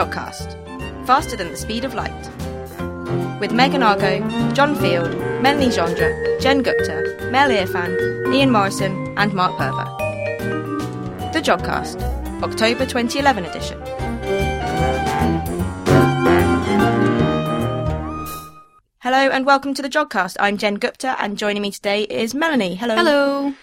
Jodcast, faster than the speed of light. With Megan Argo, John Field, Melanie Gendre, Jen Gupta, Mel Irfan, Ian Morison, and Mark Purver. The Jodcast, October 2011 edition. Hello and welcome to the Jodcast. I'm Jen Gupta, and joining me today is Melanie. Hello. Hello.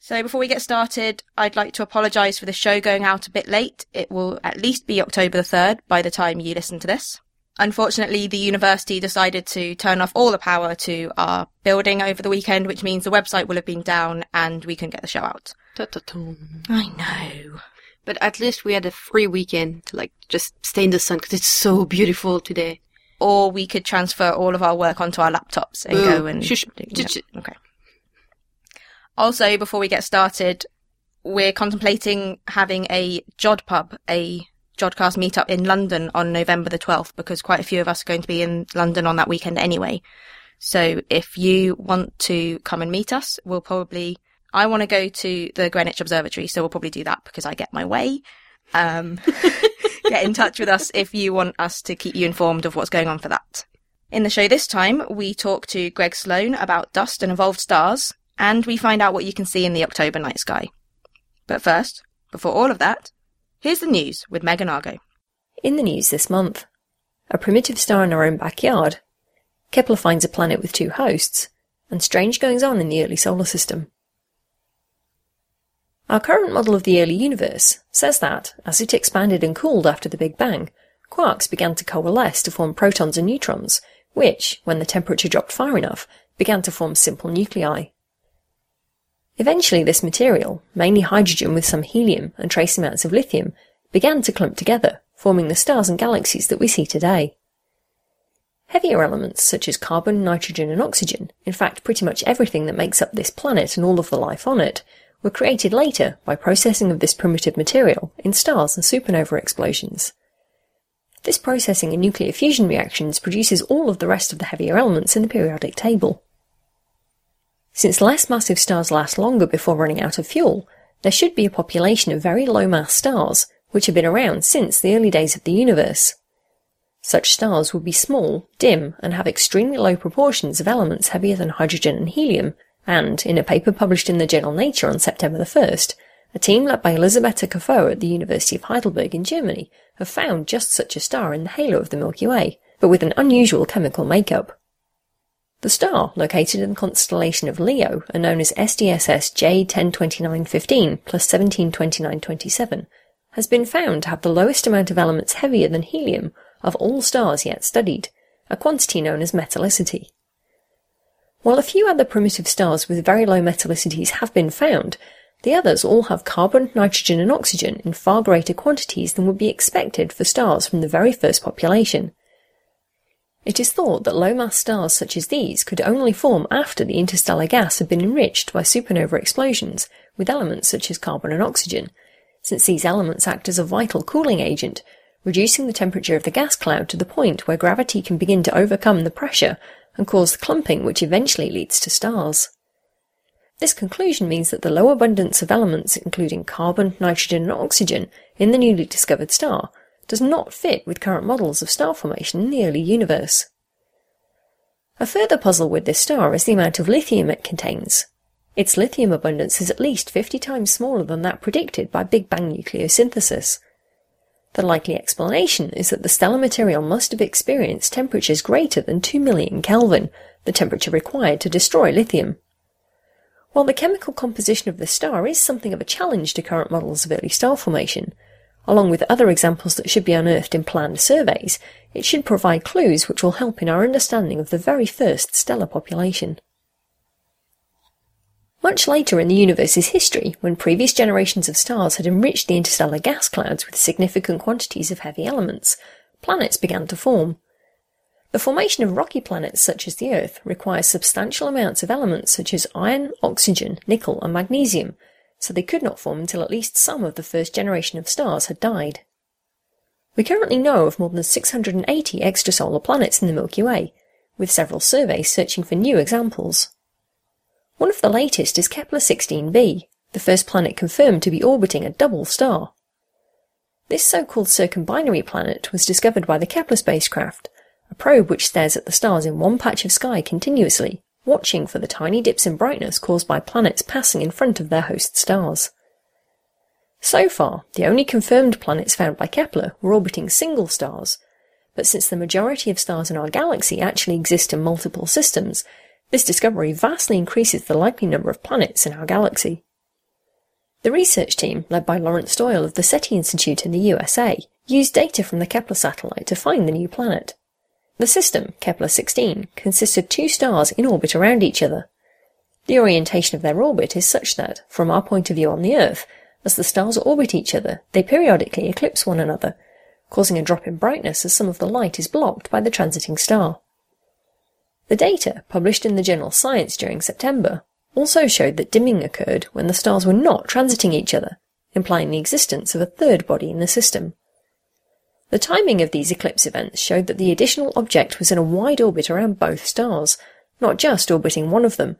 So before we get started, I'd like to apologise for the show going out a bit late. It will at least be October the 3rd by the time you listen to this. Unfortunately, the university decided to turn off all the power to our building over the weekend, which means the website will have been down and we couldn't get the show out. I know. But at least we had a free weekend to like just stay in the sun because it's so beautiful today. Or we could transfer all of our work onto our laptops and Boo. go and. Shush. Shush. Okay. Also, before we get started, we're contemplating having a Jod pub, a Jodcast meetup in London on November the 12th because quite a few of us are going to be in London on that weekend anyway. So if you want to come and meet us, we'll probably, I want to go to the Greenwich Observatory, so we'll probably do that because I get my way. Um, get in touch with us if you want us to keep you informed of what's going on for that. In the show this time, we talk to Greg Sloan about dust and evolved stars, and we find out what you can see in the October night sky. But first, before all of that, here's the news with Megan Argo. In the news this month, a primitive star in our own backyard, Kepler finds a planet with two hosts, and strange goings on in the early solar system. Our current model of the early universe says that, as it expanded and cooled after the Big Bang, quarks began to coalesce to form protons and neutrons, which, when the temperature dropped far enough, began to form simple nuclei. Eventually this material, mainly hydrogen with some helium and trace amounts of lithium, began to clump together, forming the stars and galaxies that we see today. Heavier elements such as carbon, nitrogen and oxygen, in fact pretty much everything that makes up this planet and all of the life on it, were created later by processing of this primitive material in stars and supernova explosions. This processing in nuclear fusion reactions produces all of the rest of the heavier elements in the periodic table. Since less massive stars last longer before running out of fuel, there should be a population of very low mass stars which have been around since the early days of the universe. Such stars would be small, dim, and have extremely low proportions of elements heavier than hydrogen and helium, and, in a paper published in the journal Nature on September the 1st, a team led by Elisabetta Caffau at the University of Heidelberg in Germany have found just such a star in the halo of the Milky Way, but with an unusual chemical makeup. The star, located in the constellation of Leo and known as SDSS J102915 plus 172927, has been found to have the lowest amount of elements heavier than helium of all stars yet studied, a quantity known as metallicity. While a few other primitive stars with very low metallicities have been found, the others all have carbon, nitrogen and oxygen in far greater quantities than would be expected for stars from the very first population. It is thought that low-mass stars such as these could only form after the interstellar gas had been enriched by supernova explosions with elements such as carbon and oxygen, since these elements act as a vital cooling agent, reducing the temperature of the gas cloud to the point where gravity can begin to overcome the pressure and cause the clumping which eventually leads to stars. This conclusion means that the low abundance of elements including carbon, nitrogen and oxygen in the newly discovered star does not fit with current models of star formation in the early universe. A further puzzle with this star is the amount of lithium it contains. Its lithium abundance is at least 50 times smaller than that predicted by Big Bang nucleosynthesis. The likely explanation is that the stellar material must have experienced temperatures greater than 2 million Kelvin, the temperature required to destroy lithium. While the chemical composition of the star is something of a challenge to current models of early star formation, along with other examples that should be unearthed in planned surveys, it should provide clues which will help in our understanding of the very first stellar population. Much later in the universe's history, when previous generations of stars had enriched the interstellar gas clouds with significant quantities of heavy elements, planets began to form. The formation of rocky planets such as the Earth requires substantial amounts of elements such as iron, oxygen, nickel, and magnesium, so they could not form until at least some of the first generation of stars had died. We currently know of more than 680 extrasolar planets in the Milky Way, with several surveys searching for new examples. One of the latest is Kepler 16b, the first planet confirmed to be orbiting a double star. This so-called circumbinary planet was discovered by the Kepler spacecraft, a probe which stares at the stars in one patch of sky continuously, watching for the tiny dips in brightness caused by planets passing in front of their host stars. So far, the only confirmed planets found by Kepler were orbiting single stars, but since the majority of stars in our galaxy actually exist in multiple systems, this discovery vastly increases the likely number of planets in our galaxy. The research team, led by Laurance Doyle of the SETI Institute in the USA, used data from the Kepler satellite to find the new planet. The system, Kepler 16, consists of two stars in orbit around each other. The orientation of their orbit is such that, from our point of view on the Earth, as the stars orbit each other, they periodically eclipse one another, causing a drop in brightness as some of the light is blocked by the transiting star. The data, published in the journal Science during September, also showed that dimming occurred when the stars were not transiting each other, implying the existence of a third body in the system. The timing of these eclipse events showed that the additional object was in a wide orbit around both stars, not just orbiting one of them,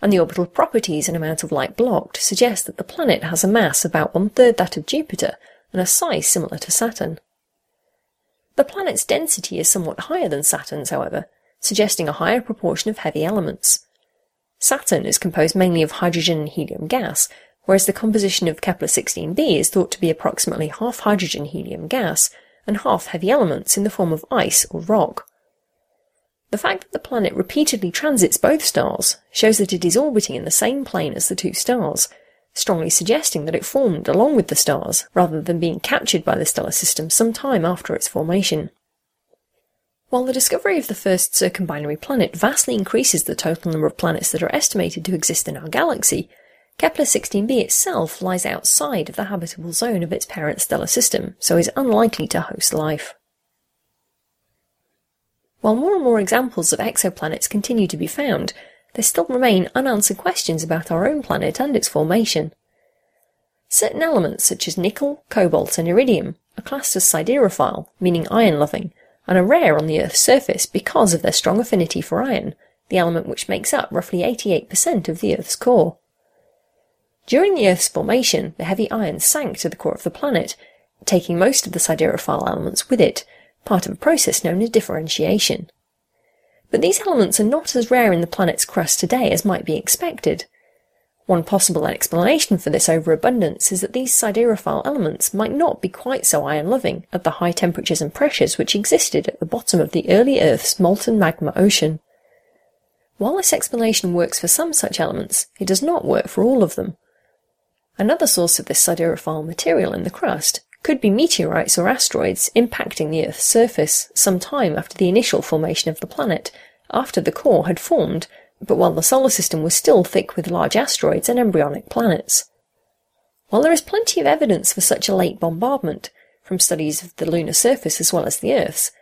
and the orbital properties and amount of light blocked suggest that the planet has a mass about one third that of Jupiter and a size similar to Saturn. The planet's density is somewhat higher than Saturn's, however, suggesting a higher proportion of heavy elements. Saturn is composed mainly of hydrogen and helium gas, whereas the composition of Kepler 16b is thought to be approximately half hydrogen helium gas and half heavy elements in the form of ice or rock. The fact that the planet repeatedly transits both stars shows that it is orbiting in the same plane as the two stars, strongly suggesting that it formed along with the stars rather than being captured by the stellar system some time after its formation. While the discovery of the first circumbinary planet vastly increases the total number of planets that are estimated to exist in our galaxy, Kepler 16b itself lies outside of the habitable zone of its parent stellar system, so is unlikely to host life. While more and more examples of exoplanets continue to be found, there still remain unanswered questions about our own planet and its formation. Certain elements such as nickel, cobalt, and iridium are classed as siderophile, meaning iron-loving, and are rare on the Earth's surface because of their strong affinity for iron, the element which makes up roughly 88% of the Earth's core. During the Earth's formation, the heavy iron sank to the core of the planet, taking most of the siderophile elements with it, part of a process known as differentiation. But these elements are not as rare in the planet's crust today as might be expected. One possible explanation for this overabundance is that these siderophile elements might not be quite so iron-loving at the high temperatures and pressures which existed at the bottom of the early Earth's molten magma ocean. While this explanation works for some such elements, it does not work for all of them. Another source of this siderophile material in the crust could be meteorites or asteroids impacting the Earth's surface some time after the initial formation of the planet, after the core had formed, but while the solar system was still thick with large asteroids and embryonic planets. While there is plenty of evidence for such a late bombardment, from studies of the lunar surface as well as the Earth's,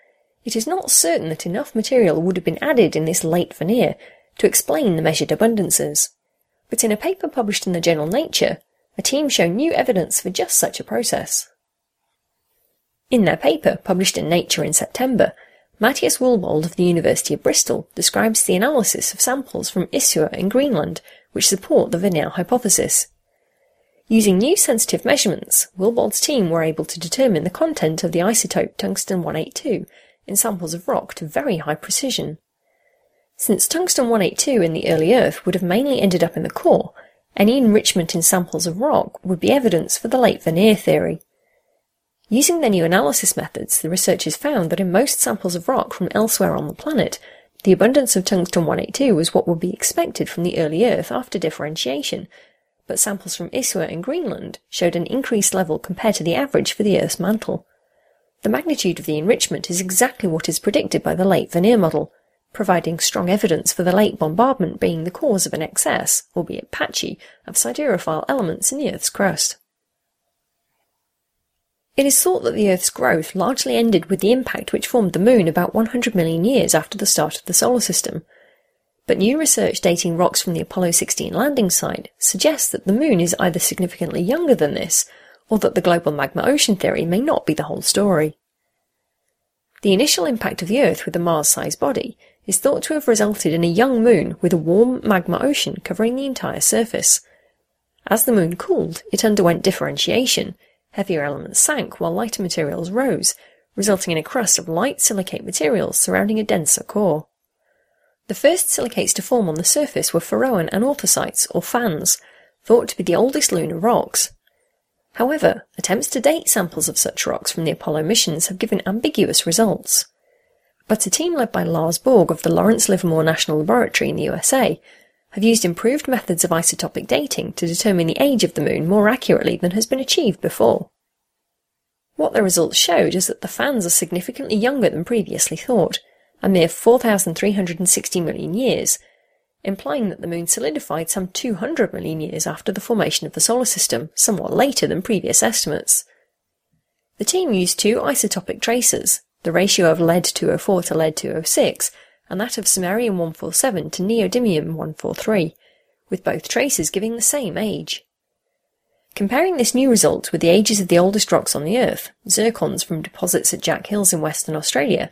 it is not certain that enough material would have been added in this late veneer to explain the measured abundances. But in a paper published in the journal Nature, a team show new evidence for just such a process. In their paper, published in Nature in September, Matthias Willbold of the University of Bristol describes the analysis of samples from Isua in Greenland which support the Veneer hypothesis. Using new sensitive measurements, Willbold's team were able to determine the content of the isotope tungsten-182 in samples of rock to very high precision. Since tungsten-182 in the early Earth would have mainly ended up in the core, any enrichment in samples of rock would be evidence for the late Veneer theory. Using their new analysis methods, the researchers found that in most samples of rock from elsewhere on the planet, the abundance of tungsten-182 was what would be expected from the early Earth after differentiation, but samples from Isua in Greenland showed an increased level compared to the average for the Earth's mantle. The magnitude of the enrichment is exactly what is predicted by the late Veneer model, providing strong evidence for the late bombardment being the cause of an excess, albeit patchy, of siderophile elements in the Earth's crust. It is thought that the Earth's growth largely ended with the impact which formed the Moon about 100 million years after the start of the solar system. But new research dating rocks from the Apollo 16 landing site suggests that the Moon is either significantly younger than this, or that the global magma ocean theory may not be the whole story. The initial impact of the Earth with a Mars-sized body is thought to have resulted in a young moon with a warm magma ocean covering the entire surface. As the moon cooled, it underwent differentiation, Heavier elements sank while lighter materials rose, resulting in a crust of light silicate materials surrounding a denser core. The first silicates to form on the surface were ferroan anorthosites, or fans, thought to be the oldest lunar rocks. However, attempts to date samples of such rocks from the Apollo missions have given ambiguous results. But a team led by Lars Borg of the Lawrence Livermore National Laboratory in the USA have used improved methods of isotopic dating to determine the age of the moon more accurately than has been achieved before. What the results showed is that the fans are significantly younger than previously thought, a mere 4,360 million years, implying that the moon solidified some 200 million years after the formation of the solar system, somewhat later than previous estimates. The team used two isotopic tracers, the ratio of lead 204 to lead 206, and that of samarium 147 to neodymium 143, with both traces giving the same age. Comparing this new result with the ages of the oldest rocks on the Earth, zircons from deposits at Jack Hills in Western Australia,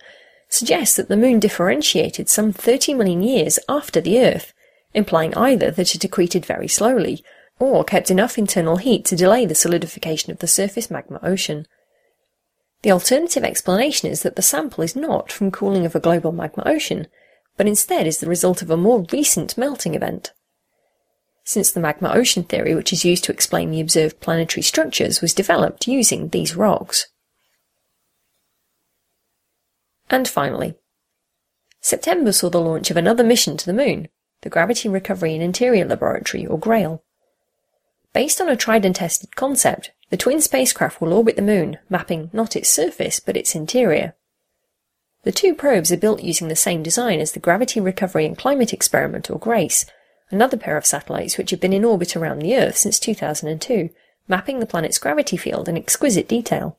suggests that the Moon differentiated some 30 million years after the Earth, implying either that it accreted very slowly, or kept enough internal heat to delay the solidification of the surface magma ocean. The alternative explanation is that the sample is not from cooling of a global magma ocean, but instead is the result of a more recent melting event since the magma ocean theory, which is used to explain the observed planetary structures, was developed using these rocks. And finally, September saw the launch of another mission to the Moon, the Gravity Recovery and Interior Laboratory, or GRAIL. Based on a tried and tested concept, the twin spacecraft will orbit the Moon, mapping not its surface but its interior. The two probes are built using the same design as the Gravity Recovery and Climate Experiment, or GRACE, another pair of satellites which have been in orbit around the Earth since 2002, mapping the planet's gravity field in exquisite detail.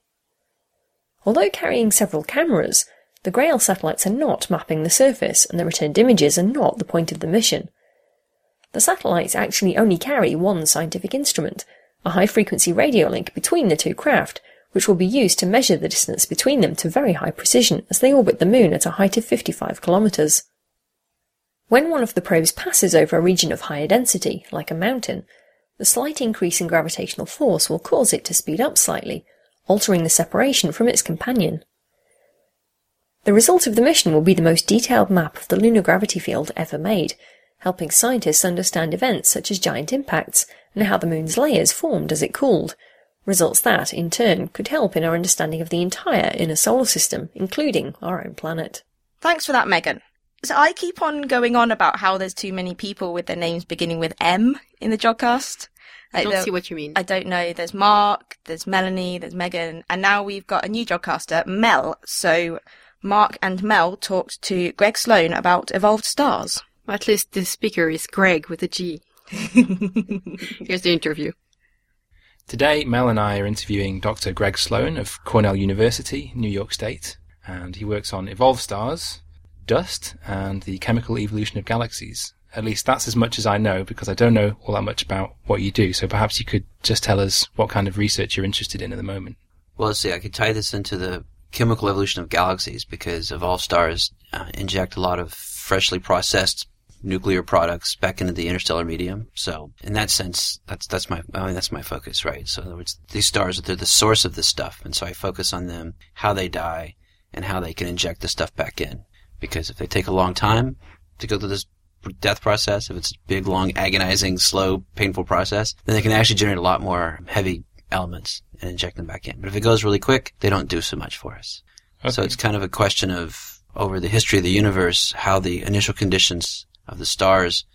Although carrying several cameras, the Grail satellites are not mapping the surface, and the returned images are not the point of the mission. The satellites actually only carry one scientific instrument, a high frequency radio link between the two craft, which will be used to measure the distance between them to very high precision as they orbit the Moon at a height of 55 kilometres. When one of the probes passes over a region of higher density, like a mountain, the slight increase in gravitational force will cause it to speed up slightly, altering the separation from its companion. The result of the mission will be the most detailed map of the lunar gravity field ever made, helping scientists understand events such as giant impacts and how the moon's layers formed as it cooled, results that, in turn, could help in our understanding of the entire inner solar system, including our own planet. Thanks for that, Megan. So I keep on going on about how there's too many people with their names beginning with M in the Jodcast. I don't see what you mean. I don't know. There's Mark, there's Melanie, there's Megan, and now we've got a new Jodcaster, Mel. So Mark and Mel talked to Greg Sloan about evolved stars. At least the speaker is Greg with a G. Here's the interview. Today, Mel and I are interviewing Dr. Greg Sloan of Cornell University, New York State, and he works on evolved stars, dust and the chemical evolution of galaxies. At least that's as much as I know because I don't know all that much about what you do. So perhaps you could just tell us what kind of research you're interested in at the moment. Well, let's see. I could tie this into the chemical evolution of galaxies because evolved stars uh, inject a lot of freshly processed nuclear products back into the interstellar medium. So in that sense, that's that's my I mean that's my focus, right? So in other words, these stars they're the source of this stuff, and so I focus on them, how they die, and how they can inject the stuff back in because if they take a long time to go through this death process, if it's a big, long, agonizing, slow, painful process, then they can actually generate a lot more heavy elements and inject them back in. But if it goes really quick, they don't do so much for us. Okay. So it's kind of a question of over the history of the universe, how the initial conditions of the stars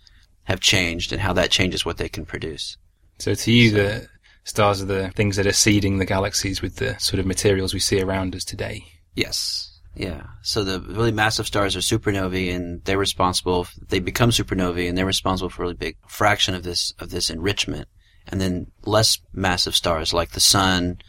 have changed and how that changes what they can produce. So to you, so, the stars are the things that are seeding the galaxies with the sort of materials we see around us today. Yes. Yeah. So the really massive stars are supernovae, and they're responsible. They become supernovae, and they're responsible for a really big fraction of this of this enrichment. And then less massive stars, like the sun,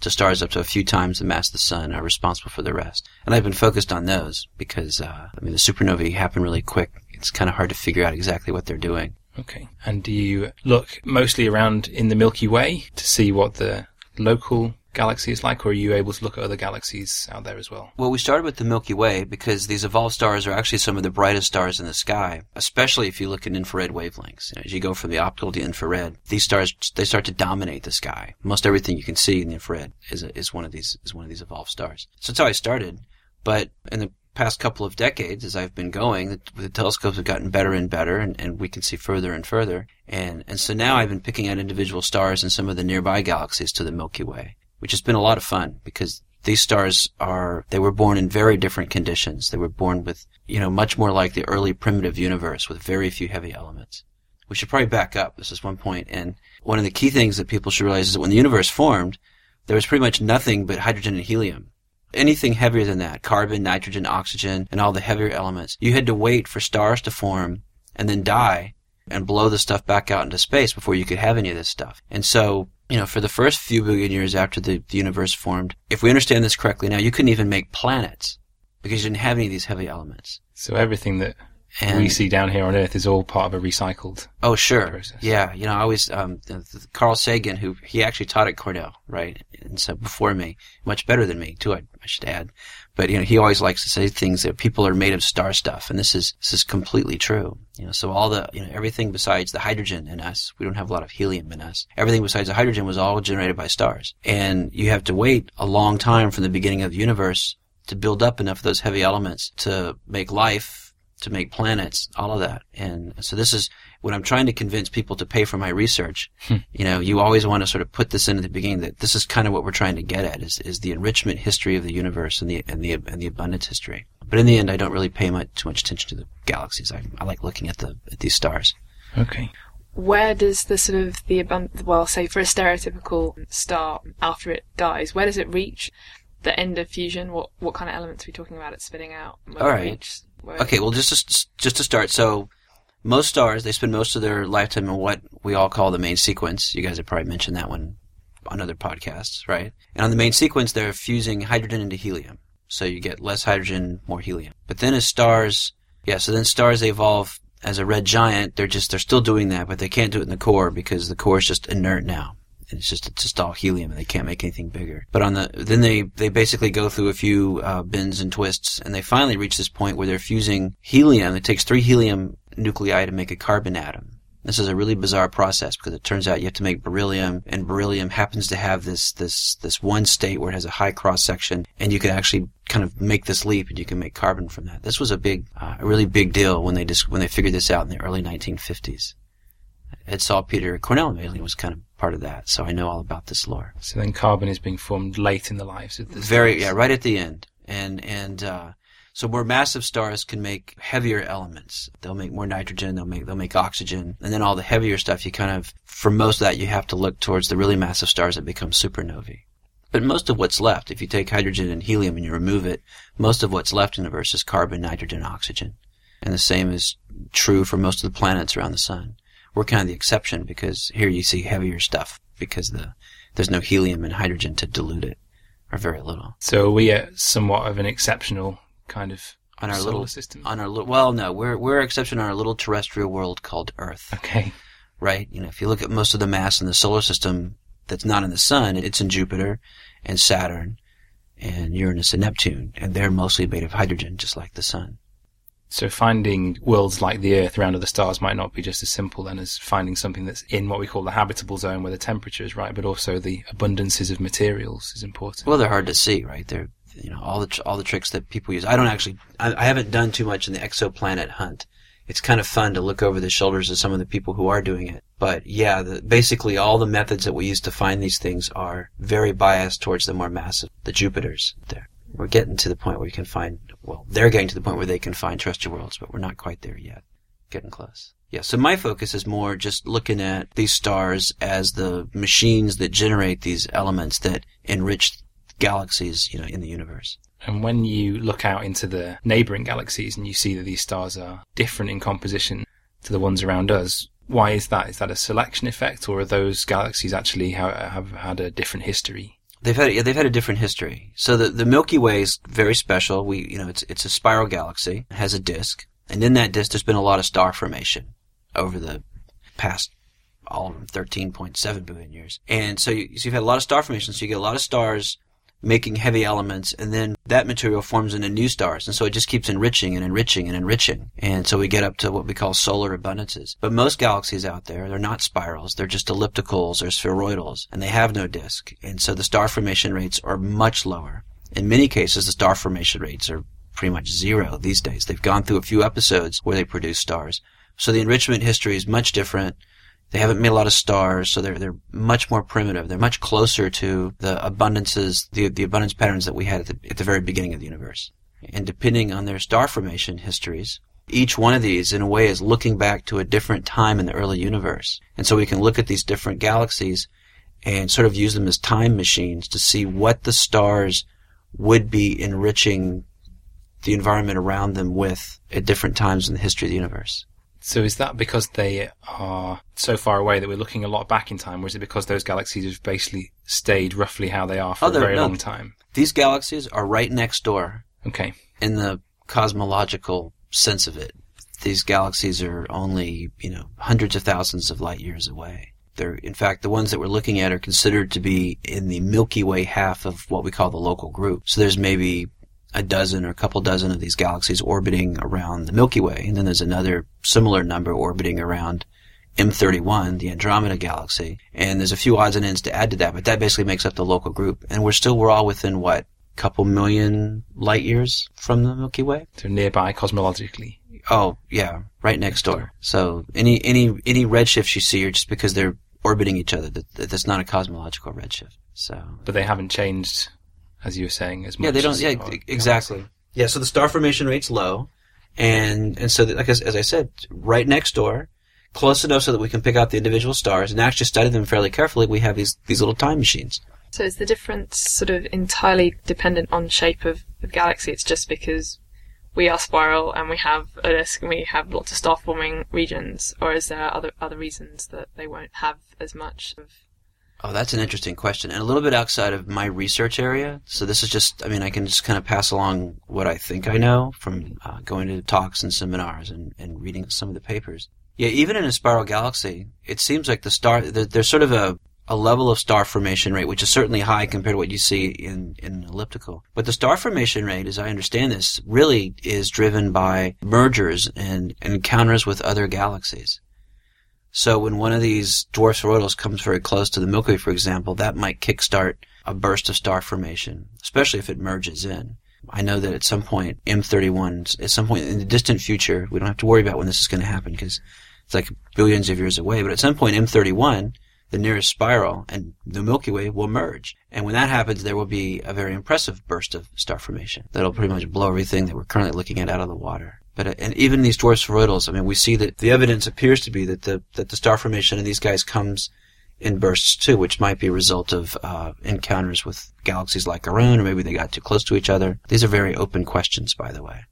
to stars up to a few times the mass of the sun, are responsible for the rest. And I've been focused on those because uh, I mean the supernovae happen really quick. It's kind of hard to figure out exactly what they're doing. Okay. And do you look mostly around in the Milky Way to see what the local galaxy is like, or are you able to look at other galaxies out there as well? Well, we started with the Milky Way because these evolved stars are actually some of the brightest stars in the sky, especially if you look at infrared wavelengths. As you go from the optical to infrared, these stars they start to dominate the sky. Most everything you can see in the infrared is a, is one of these is one of these evolved stars. So that's how I started. But in the past couple of decades, as I've been going, the, the telescopes have gotten better and better, and, and we can see further and further. And and so now I've been picking out individual stars in some of the nearby galaxies to the Milky Way, which has been a lot of fun because these stars are they were born in very different conditions. They were born with you know much more like the early primitive universe with very few heavy elements. We should probably back up. This is one point, and one of the key things that people should realize is that when the universe formed, there was pretty much nothing but hydrogen and helium anything heavier than that, carbon, nitrogen, oxygen, and all the heavier elements, you had to wait for stars to form and then die and blow the stuff back out into space before you could have any of this stuff. And so, you know, for the first few billion years after the, the universe formed, if we understand this correctly now, you couldn't even make planets because you didn't have any of these heavy elements. So everything that And we see down here on Earth is all part of a recycled. Oh, sure. process. Yeah. You know, I always, um, the- the- Carl Sagan, who he actually taught at Cornell, right? And so before me, much better than me too, I, I should add. But, you know, he always likes to say things that people are made of star stuff. And this is, this is completely true. You know, so all the, you know, everything besides the hydrogen in us, we don't have a lot of helium in us. Everything besides the hydrogen was all generated by stars. And you have to wait a long time from the beginning of the universe to build up enough of those heavy elements to make life, to make planets, all of that. And so this is when I'm trying to convince people to pay for my research. Hmm. You know, you always want to sort of put this in at the beginning that this is kind of what we're trying to get at is, is the enrichment history of the universe and the, and the, and the abundance history. But in the end, I don't really pay much, too much attention to the galaxies. I, I like looking at the, at these stars. Okay. Where does the sort of the abund- well, say for a stereotypical star after it dies, where does it reach the end of fusion? What what kind of elements are we talking about? It's spitting out. All right. All it reach- Okay, well, just to, just to start, so most stars they spend most of their lifetime in what we all call the main sequence. You guys have probably mentioned that one on other podcasts, right? And on the main sequence, they're fusing hydrogen into helium, so you get less hydrogen, more helium. But then as stars, yeah, so then stars they evolve as a red giant. They're just they're still doing that, but they can't do it in the core because the core is just inert now. It's just it's just all helium, and they can't make anything bigger. But on the then they they basically go through a few uh, bends and twists, and they finally reach this point where they're fusing helium. It takes three helium nuclei to make a carbon atom. This is a really bizarre process because it turns out you have to make beryllium, and beryllium happens to have this this this one state where it has a high cross section, and you can actually kind of make this leap, and you can make carbon from that. This was a big, uh, a really big deal when they dis- when they figured this out in the early 1950s. Ed Salpeter at Cornell mainly was kind of part of that, so I know all about this lore. So then carbon is being formed late in the lives of the Very, stars. yeah, right at the end, and and uh, so more massive stars can make heavier elements. They'll make more nitrogen. They'll make they'll make oxygen, and then all the heavier stuff. You kind of for most of that you have to look towards the really massive stars that become supernovae. But most of what's left, if you take hydrogen and helium and you remove it, most of what's left in the universe is carbon, nitrogen, oxygen, and the same is true for most of the planets around the sun. We're kind of the exception because here you see heavier stuff because the there's no helium and hydrogen to dilute it, or very little. So we are somewhat of an exceptional kind of on our solar little system. on our little well no we're we're an exception on our little terrestrial world called earth okay. right you know if you look at most of the mass in the solar system that's not in the sun it's in jupiter and saturn and uranus and neptune and they're mostly made of hydrogen just like the sun So finding worlds like the Earth around other stars might not be just as simple then as finding something that's in what we call the habitable zone where the temperature is right, but also the abundances of materials is important. well they're hard to see right they're you know all the tr- all the tricks that people use i don't actually I, I haven't done too much in the exoplanet hunt it's kind of fun to look over the shoulders of some of the people who are doing it. But yeah, the, basically all the methods that we use to find these things are very biased towards the more massive, the Jupiters. There, we're getting to the point where you can find. Well, they're getting to the point where they can find terrestrial worlds, but we're not quite there yet. Getting close. Yeah. So my focus is more just looking at these stars as the machines that generate these elements that enrich galaxies, you know, in the universe. And when you look out into the neighboring galaxies and you see that these stars are different in composition to the ones around us, why is that? Is that a selection effect, or are those galaxies actually ha- have had a different history? They've had yeah, they've had a different history. So the the Milky Way is very special. We you know it's it's a spiral galaxy. It has a disk, and in that disk there's been a lot of star formation over the past all of them 13.7 billion years. And so, you, so you've had a lot of star formation, So you get a lot of stars making heavy elements, and then that material forms into new stars. And so it just keeps enriching and enriching and enriching. And so we get up to what we call solar abundances. But most galaxies out there, they're not spirals. They're just ellipticals or spheroidals, and they have no disk. And so the star formation rates are much lower. In many cases, the star formation rates are pretty much zero these days. They've gone through a few episodes where they produce stars. So the enrichment history is much different. They haven't made a lot of stars, so they're they're much more primitive. They're much closer to the abundances, the the abundance patterns that we had at the, at the very beginning of the universe. And depending on their star formation histories, each one of these, in a way, is looking back to a different time in the early universe. And so we can look at these different galaxies and sort of use them as time machines to see what the stars would be enriching the environment around them with at different times in the history of the universe. So is that because they are so far away that we're looking a lot back in time, or is it because those galaxies have basically stayed roughly how they are for Oh, a very no. long time? These galaxies are right next door Okay. in the cosmological sense of it. These galaxies are only, you know, hundreds of thousands of light years away. They're, in fact, the ones that we're looking at are considered to be in the Milky Way half of what we call the local group. So there's maybe a dozen or a couple dozen of these galaxies orbiting around the Milky Way, and then there's another similar number orbiting around M31, the Andromeda galaxy, and there's a few odds and ends to add to that, but that basically makes up the local group. And we're still, we're all within what, couple million light years from the Milky Way? So nearby cosmologically. Oh, yeah, right next door. So any any any redshifts you see are just because they're orbiting each other. That, that- that's not a cosmological redshift. So But they haven't changed, as you were saying, as much. yeah, they don't. as Yeah, our exactly. Yeah, so the star formation rate's low, and and so that, like as, as I said, right next door, close enough so that we can pick out the individual stars and actually study them fairly carefully. We have these these little time machines. So is the difference sort of entirely dependent on shape of the galaxy? It's just because we are spiral and we have a disk and we have lots of star forming regions, or is there other other reasons that they won't have as much of? Oh, that's an interesting question, and a little bit outside of my research area. So this is just, I mean, I can just kind of pass along what I think I know from uh, going to talks and seminars and, and reading some of the papers. Yeah, even in a spiral galaxy, it seems like the star, there- there's sort of a, a level of star formation rate, which is certainly high compared to what you see in, in elliptical. But the star formation rate, as I understand this, really is driven by mergers and encounters with other galaxies. So when one of these dwarf spheroidals comes very close to the Milky Way, for example, that might kickstart a burst of star formation, especially if it merges in. I know that at some point, M31, at some point in the distant future, we don't have to worry about when this is going to happen because it's like billions of years away, but at some point, M31, the nearest spiral, and the Milky Way will merge. And when that happens, there will be a very impressive burst of star formation that'll pretty much blow everything that we're currently looking at out of the water. But uh, and even these dwarf spheroidals, I mean, we see that the evidence appears to be that the that the star formation in these guys comes in bursts too, which might be a result of uh, encounters with galaxies like our own, or maybe they got too close to each other. These are very open questions, by the way.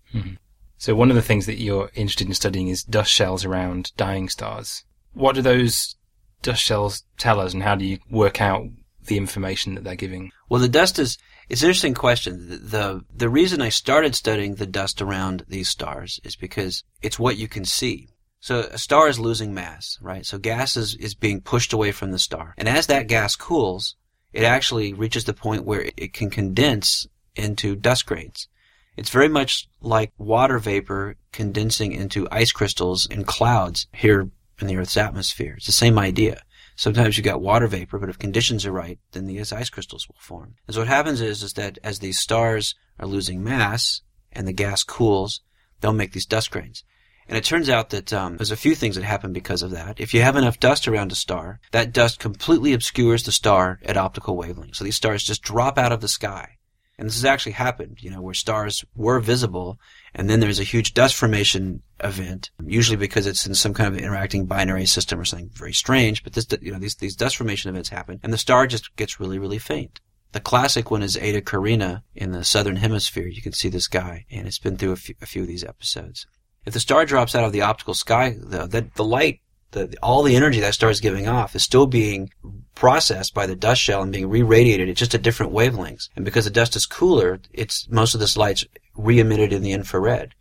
So one of the things that you're interested in studying is dust shells around dying stars. What do those dust shells tell us, and how do you work out the information that they're giving? Well, the dust is, it's an interesting question. The, the, reason I started studying the dust around these stars is because it's what you can see. So a star is losing mass, right? So gas is, is being pushed away from the star. And as that gas cools, it actually reaches the point where it can condense into dust grains. It's very much like water vapor condensing into ice crystals in clouds here in the Earth's atmosphere. It's the same idea. Sometimes you got water vapor, but if conditions are right, then these ice crystals will form. And so what happens is, is that as these stars are losing mass and the gas cools, they'll make these dust grains. And it turns out that um, there's a few things that happen because of that. If you have enough dust around a star, that dust completely obscures the star at optical wavelengths. So these stars just drop out of the sky. And this has actually happened, you know, where stars were visible and then there's a huge dust formation event, usually because it's in some kind of interacting binary system or something very strange, but this, you know, these, these dust formation events happen and the star just gets really, really faint. The classic one is Eta Carina in the southern hemisphere. You can see this guy and it's been through a few, a few of these episodes. If the star drops out of the optical sky, though, that the light, the, all the energy that star is giving off is still being processed by the dust shell and being re-radiated at just at different wavelengths. And because the dust is cooler, it's most of this light's re-emitted in the infrared.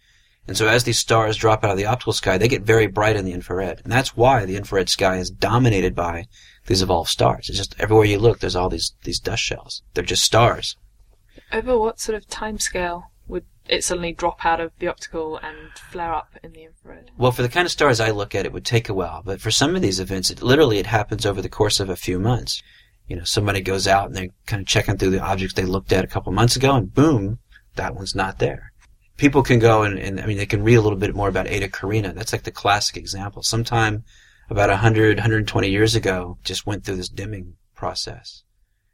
And so as these stars drop out of the optical sky, they get very bright in the infrared. And that's why the infrared sky is dominated by these evolved stars. It's just everywhere you look, there's all these, these dust shells. They're just stars. Over what sort of timescale would it suddenly drop out of the optical and flare up in the infrared? Well, for the kind of stars I look at, it would take a while. But for some of these events, it literally it happens over the course of a few months. You know, somebody goes out and they're kind of checking through the objects they looked at a couple months ago, and boom, that one's not there. People can go and, and I mean, they can read a little bit more about Eta Carina. That's like the classic example. Sometime about 100, 120 years ago, just went through this dimming process.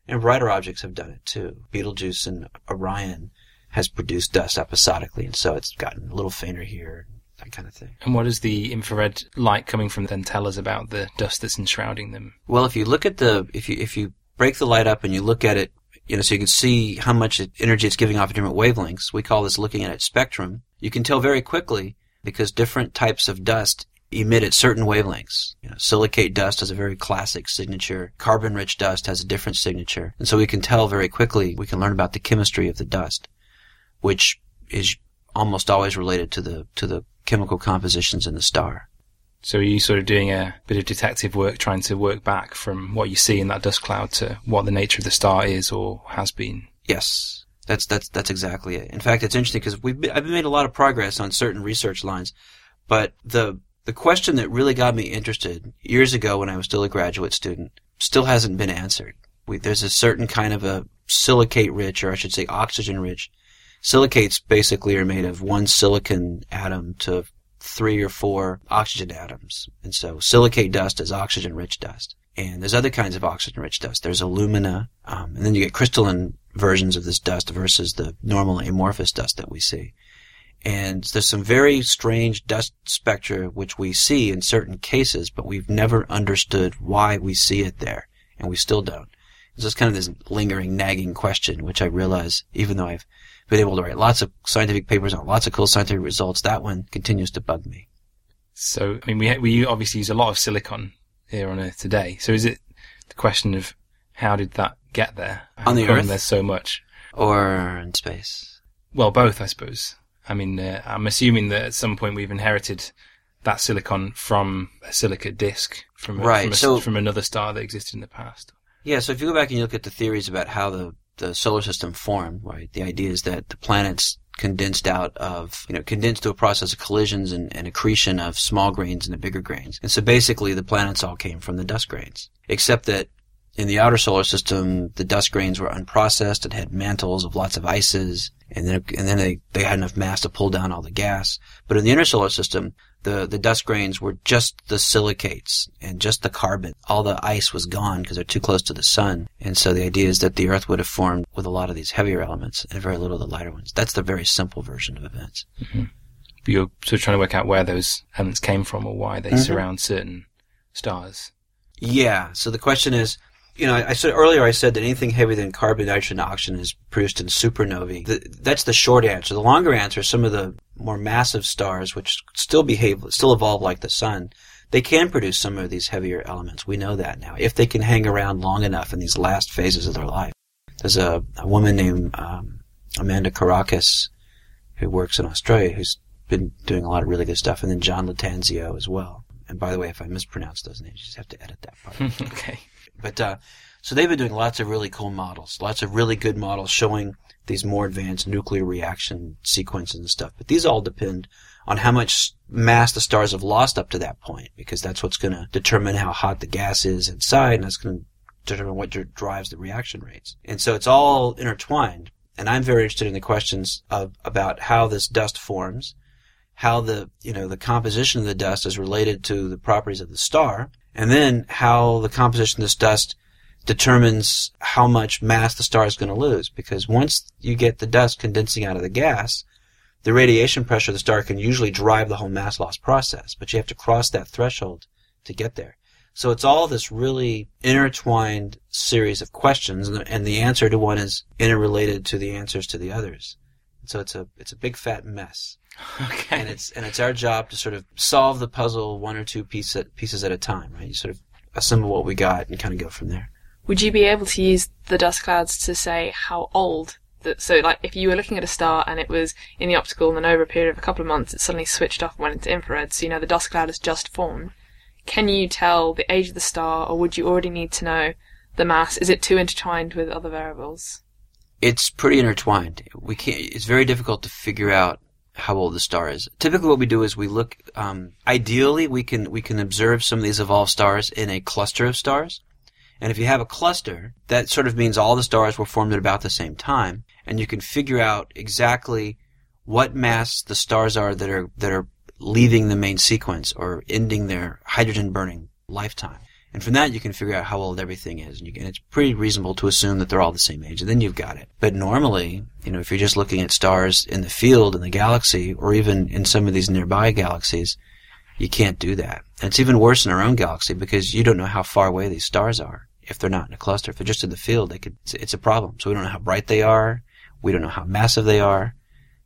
And brighter objects have done it too. Betelgeuse and Orion has produced dust episodically, and so it's gotten a little fainter here, that kind of thing. And what does the infrared light coming from them tell us about the dust that's enshrouding them? Well, if you look at the if you if you break the light up and you look at it, you know, so you can see how much energy it's giving off at different wavelengths. We call this looking at its spectrum. You can tell very quickly because different types of dust emit at certain wavelengths. You know, silicate dust has a very classic signature. Carbon-rich dust has a different signature. And so we can tell very quickly, we can learn about the chemistry of the dust, which is almost always related to the, to the chemical compositions in the star. So are you sort of doing a bit of detective work, trying to work back from what you see in that dust cloud to what the nature of the star is or has been? Yes. That's, that's, that's exactly it. In fact, it's interesting because we've been, I've made a lot of progress on certain research lines, but the, the question that really got me interested years ago when I was still a graduate student still hasn't been answered. We, there's a certain kind of a silicate rich, or I should say oxygen rich. Silicates basically are made of one silicon atom to three or four oxygen atoms. And so silicate dust is oxygen rich dust. And there's other kinds of oxygen rich dust. There's alumina, um, and then you get crystalline versions of this dust versus the normal amorphous dust that we see. And there's some very strange dust spectra which we see in certain cases, but we've never understood why we see it there, and we still don't. It's just kind of this lingering, nagging question, which I realize, even though I've been able to write lots of scientific papers on lots of cool scientific results, that one continues to bug me. So, I mean, we we obviously use a lot of silicon here on Earth today. So, is it the question of how did that get there? How On the Earth? there's so much. Or in space. Well, both, I suppose. I mean, uh, I'm assuming that at some point we've inherited that silicon from a silicate disk from a, Right, from, a- so- from another star that existed in the past. Yeah, so if you go back and you look at the theories about how the, the solar system formed, right, the idea is that the planets condensed out of, you know, condensed through a process of collisions and, and accretion of small grains into bigger grains. And so basically the planets all came from the dust grains. Except that in the outer solar system, the dust grains were unprocessed and had mantles of lots of ices, and then and then they, they had enough mass to pull down all the gas. But in the inner solar system, the the dust grains were just the silicates and just the carbon. All the ice was gone because they're too close to the sun, and so the idea is that the Earth would have formed with a lot of these heavier elements and very little of the lighter ones. That's the very simple version of events. But you're sort of trying to work out where those elements came from or why they Mhm. surround certain stars. Yeah. So the question is, you know, I, said earlier, I said that anything heavier than carbon, nitrogen, oxygen is produced in supernovae. The, that's the short answer. The longer answer, some of the more massive stars, which still behave, still evolve like the sun, they can produce some of these heavier elements. We know that now, if they can hang around long enough in these last phases of their life. There's a, a woman named um, Amanda Karakas who works in Australia who's been doing a lot of really good stuff, and then John Lattanzio as well. And by the way, if I mispronounce those names, you just have to edit that part. okay. But uh, so they've been doing lots of really cool models, lots of really good models showing these more advanced nuclear reaction sequences and stuff. But these all depend on how much mass the stars have lost up to that point, because that's what's going to determine how hot the gas is inside, and that's going to determine what drives the reaction rates. And so it's all intertwined. And I'm very interested in the questions of about how this dust forms, how the you know the composition of the dust is related to the properties of the star, and then how the composition of this dust determines how much mass the star is going to lose. Because once you get the dust condensing out of the gas, the radiation pressure of the star can usually drive the whole mass loss process, but you have to cross that threshold to get there. So it's all this really intertwined series of questions, and the, answer to one is interrelated to the answers to the others. So it's a it's a big fat mess Okay. and it's and it's our job to sort of solve the puzzle one or two piece at, pieces at a time, right? You sort of assemble what we got and kind of go from there. Would you be able to use the dust clouds to say how old that so like if you were looking at a star and it was in the optical and then over a period of a couple of months it suddenly switched off and went into infrared, so you know the dust cloud has just formed. Can you tell the age of the star, or would you already need to know the mass? Is it too intertwined with other variables? It's pretty intertwined. We can't. It's very difficult to figure out how old the star is. Typically, what we do is we look. Um, ideally, we can we can observe some of these evolved stars in a cluster of stars. And if you have a cluster, that sort of means all the stars were formed at about the same time, and you can figure out exactly what mass the stars are that are that are leaving the main sequence or ending their hydrogen burning lifetime. And from that, you can figure out how old everything is. And, you can, it's pretty reasonable to assume that they're all the same age. And then you've got it. But normally, you know, if you're just looking at stars in the field, in the galaxy, or even in some of these nearby galaxies, you can't do that. And it's even worse in our own galaxy because you don't know how far away these stars are if they're not in a cluster. If they're just in the field, they could, it's, a problem. So we don't know how bright they are. We don't know how massive they are.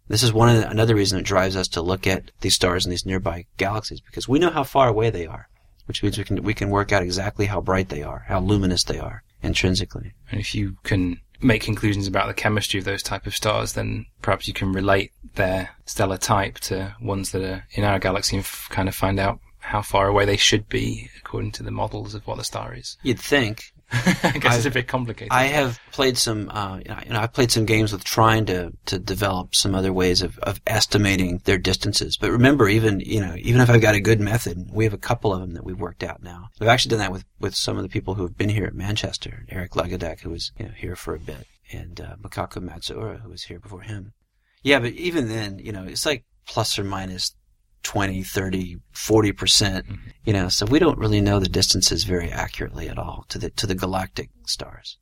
This is one the, another reason that drives us to look at these stars in these nearby galaxies because we know how far away they are which means we can we can work out exactly how bright they are, how luminous they are intrinsically. And if you can make conclusions about the chemistry of those type of stars, then perhaps you can relate their stellar type to ones that are in our galaxy and f- kind of find out how far away they should be according to the models of what the star is. You'd think, I guess it's a bit complicated. I have played some, uh, you know, I've played some games with trying to, to develop some other ways of, of estimating their distances. But remember, even, you know, even if I've got a good method, we have a couple of them that we've worked out now. We've actually done that with, with some of the people who have been here at Manchester. Eric Lagadec, who was, you know, here for a bit, and, uh, Mikako Matsuura, who was here before him. Yeah, but even then, you know, it's like plus or minus 20, 30, 40 percent. Mhm. You know, so we don't really know the distances very accurately at all to the to the galactic stars.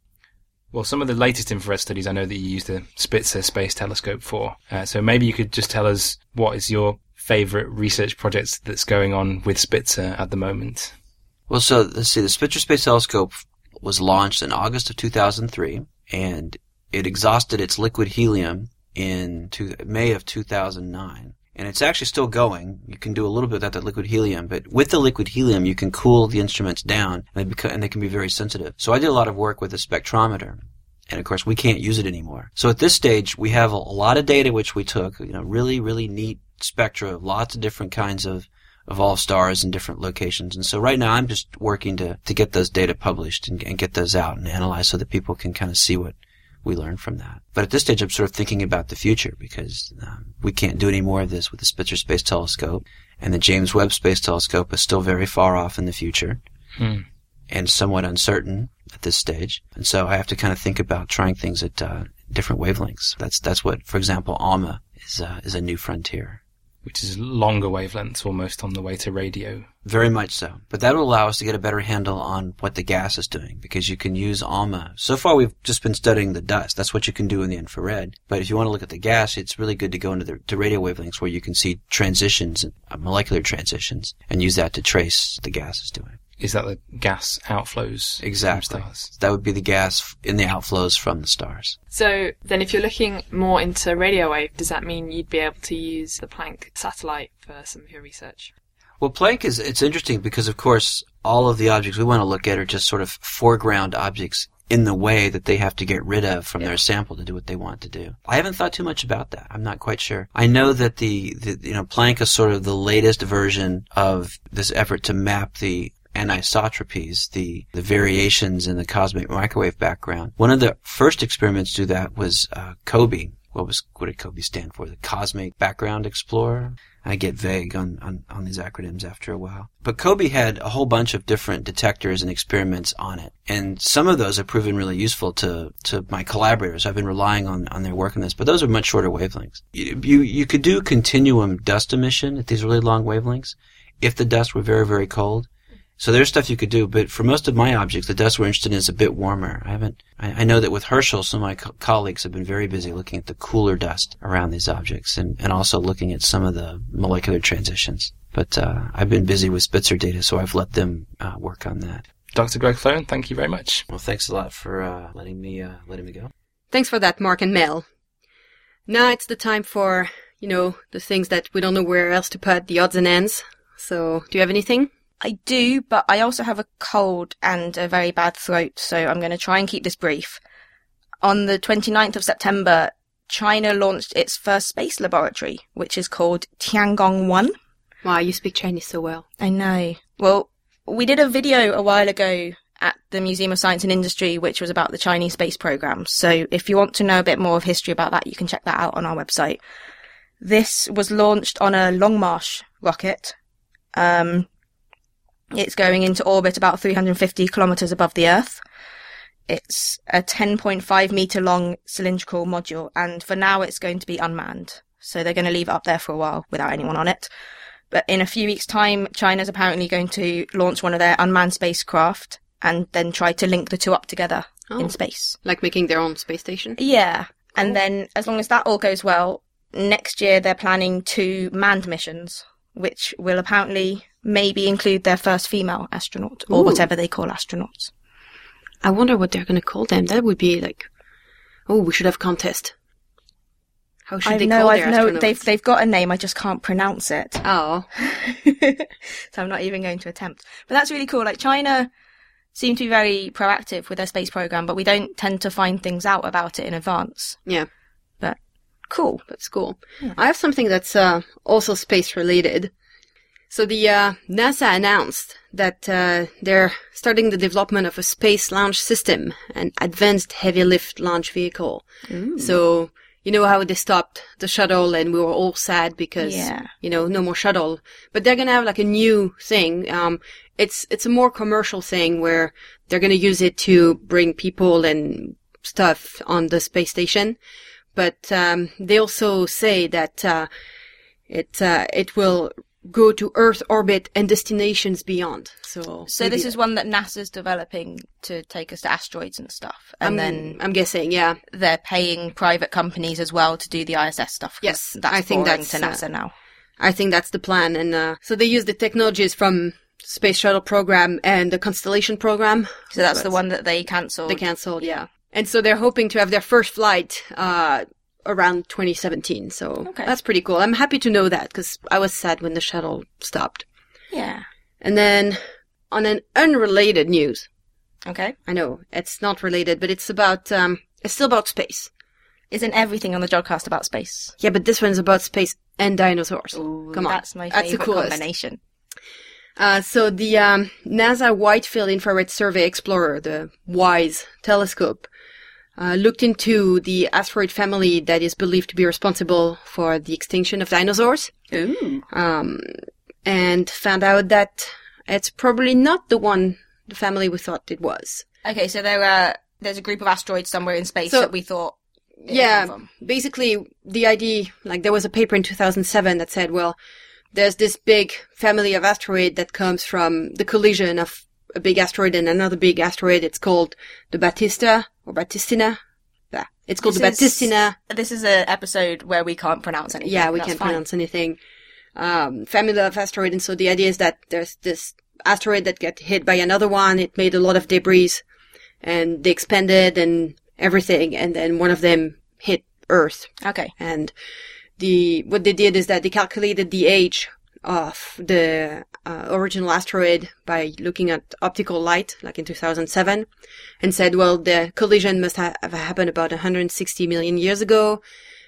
Well, some of the latest infrared studies I know that you use the Spitzer Space Telescope for. Uh, so maybe you could just tell us what is your favorite research project that's going on with Spitzer at the moment. Well, so let's see. The Spitzer Space Telescope was launched in August of 2003, and it exhausted its liquid helium in two, May of 2009. And it's actually still going. You can do a little bit without that liquid helium, but with the liquid helium, you can cool the instruments down, and they, and they can be very sensitive. So I did a lot of work with the spectrometer. And of course, we can't use it anymore. So at this stage, we have a, a lot of data which we took, you know, really, really neat spectra of lots of different kinds of of all stars in different locations. And so right now I'm just working to, to get those data published and, and get those out and analyzed so that people can kind of see what we learn from that. But at this stage I'm sort of thinking about the future because um, we can't do any more of this with the Spitzer Space Telescope and the James Webb Space Telescope is still very far off in the future Hmm. and somewhat uncertain at this stage. And so I have to kind of think about trying things at uh, different wavelengths. That's that's what, for example, ALMA is uh, is a new frontier. Which is longer wavelengths, almost on the way to radio. Very much so. But that will allow us to get a better handle on what the gas is doing because you can use ALMA. So far we've just been studying the dust. That's what you can do in the infrared. But if you want to look at the gas, it's really good to go into the to radio wavelengths where you can see transitions, molecular transitions, and use that to trace the gas is doing. Is that the gas outflows Exactly. from stars? That would be the gas in the outflows from the stars. So then, if you're looking more into radio wave, does that mean you'd be able to use the Planck satellite for some of your research? Well, Planck is it's interesting because, of course, all of the objects we want to look at are just sort of foreground objects in the way that they have to get rid of from their sample to do what they want to do. I haven't thought too much about that. I'm not quite sure. I know that the, the you know Planck is sort of the latest version of this effort to map the anisotropies, the, the variations in the cosmic microwave background. One of the first experiments to do that was uh, COBE. What was what did COBE stand for? The Cosmic Background Explorer. I get vague on, on, on these acronyms after a while. But COBE had a whole bunch of different detectors and experiments on it. And some of those have proven really useful to, to my collaborators. I've been relying on, on their work on this, but those are much shorter wavelengths. You, you, you could do continuum dust emission at these really long wavelengths if the dust were very, very cold. So there's stuff you could do, but for most of my objects, the dust we're interested in is a bit warmer. I haven't, I, I know that with Herschel, some of my co- colleagues have been very busy looking at the cooler dust around these objects and, and also looking at some of the molecular transitions. But, uh, I've been busy with Spitzer data, so I've let them, uh, work on that. Dr. Greg Sloan, thank you very much. Well, thanks a lot for, uh, letting me, uh, letting me go. Thanks for that, Mark and Mel. Now it's the time for, you know, the things that we don't know where else to put the odds and ends. So, do you have anything? I do, but I also have a cold and a very bad throat, so I'm going to try and keep this brief. on the 29th of September, China launched its first space laboratory, which is called Tiangong 1. Wow, you speak Chinese so well. I know. Well, we did a video a while ago at the Museum of Science and Industry, which was about the Chinese space program. So if you want to know a bit more of history about that, you can check that out on our website. This was launched on a Long March rocket. Um, it's going into orbit about 350 kilometers above the Earth. It's a 10.5 meter long cylindrical module, and for now it's going to be unmanned. So they're going to leave it up there for a while without anyone on it. But in a few weeks' time, China's apparently going to launch one of their unmanned spacecraft and then try to link the two up together Oh. in space. Like making their own space station. Yeah. Oh. And then, as long as that all goes well, next year they're planning two manned missions, which will apparently maybe include their first female astronaut, or Ooh. whatever they call astronauts. I wonder what they're going to call them. That would be like, oh, we should have a contest. How should I they know, call I've their know, astronauts? they've, they've got a name, I just can't pronounce it. Oh, so I'm not even going to attempt. But that's really cool. Like China seem to be very proactive with their space program, but we don't tend to find things out about it in advance. yeah, But cool. that's cool. I have something that's uh, also space related. So the uh, NASA announced that uh, they're starting the development of a space launch system, an advanced heavy lift launch vehicle. So you know how they stopped the shuttle and we were all sad because Yeah. you know no more shuttle. But they're gonna have like a new thing. Um, it's it's a more commercial thing where they're gonna use it to bring people and stuff on the space station. But um, they also say that uh, it uh, it will go to Earth orbit and destinations beyond. So So this is one that NASA's developing to take us to asteroids and stuff. And I'm, then I'm guessing, yeah. they're paying private companies as well to do the ISS stuff. Yes, that's I think that's, to NASA uh, now. I think that's the plan. And uh, so they use the technologies from Space Shuttle program and the Constellation program. So that's the one that they cancelled. They canceled, yeah. And so they're hoping to have their first flight uh, around 2017. So Okay. that's pretty cool. I'm happy to know that because I was sad when the shuttle stopped. Yeah. And then on an unrelated news, Okay. I know it's not related, but it's about um, it's still about space. Isn't everything on the Jodcast about space? Yeah, but this one's about space and dinosaurs. Come on, That's my That's the coolest. combination. Uh, so the um, NASA Wide Field Infrared Survey Explorer, the WISE telescope, uh, looked into the asteroid family that is believed to be responsible for the extinction of dinosaurs, Ooh. um, and found out that it's probably not the one, the family we thought it was. Okay, so there are there's a group of asteroids somewhere in space So- that we thought. yeah, basically the idea, like there was a paper in 2007 that said, well, there's this big family of asteroid that comes from the collision of a big asteroid and another big asteroid. It's called the Batista or Batistina. Yeah, it's called This the is- Batistina. This is an episode where we can't pronounce anything. Yeah, we That's can't fine. pronounce anything. Um, family of asteroid, and so the idea is that there's this asteroid that got hit by another one. It made a lot of debris, and they expanded and everything, and then one of them hit Earth. Okay. And the what they did is that they calculated the age of the uh, original asteroid by looking at optical light, like in 2007, and said, well, the collision must ha- have happened about 160 million years ago.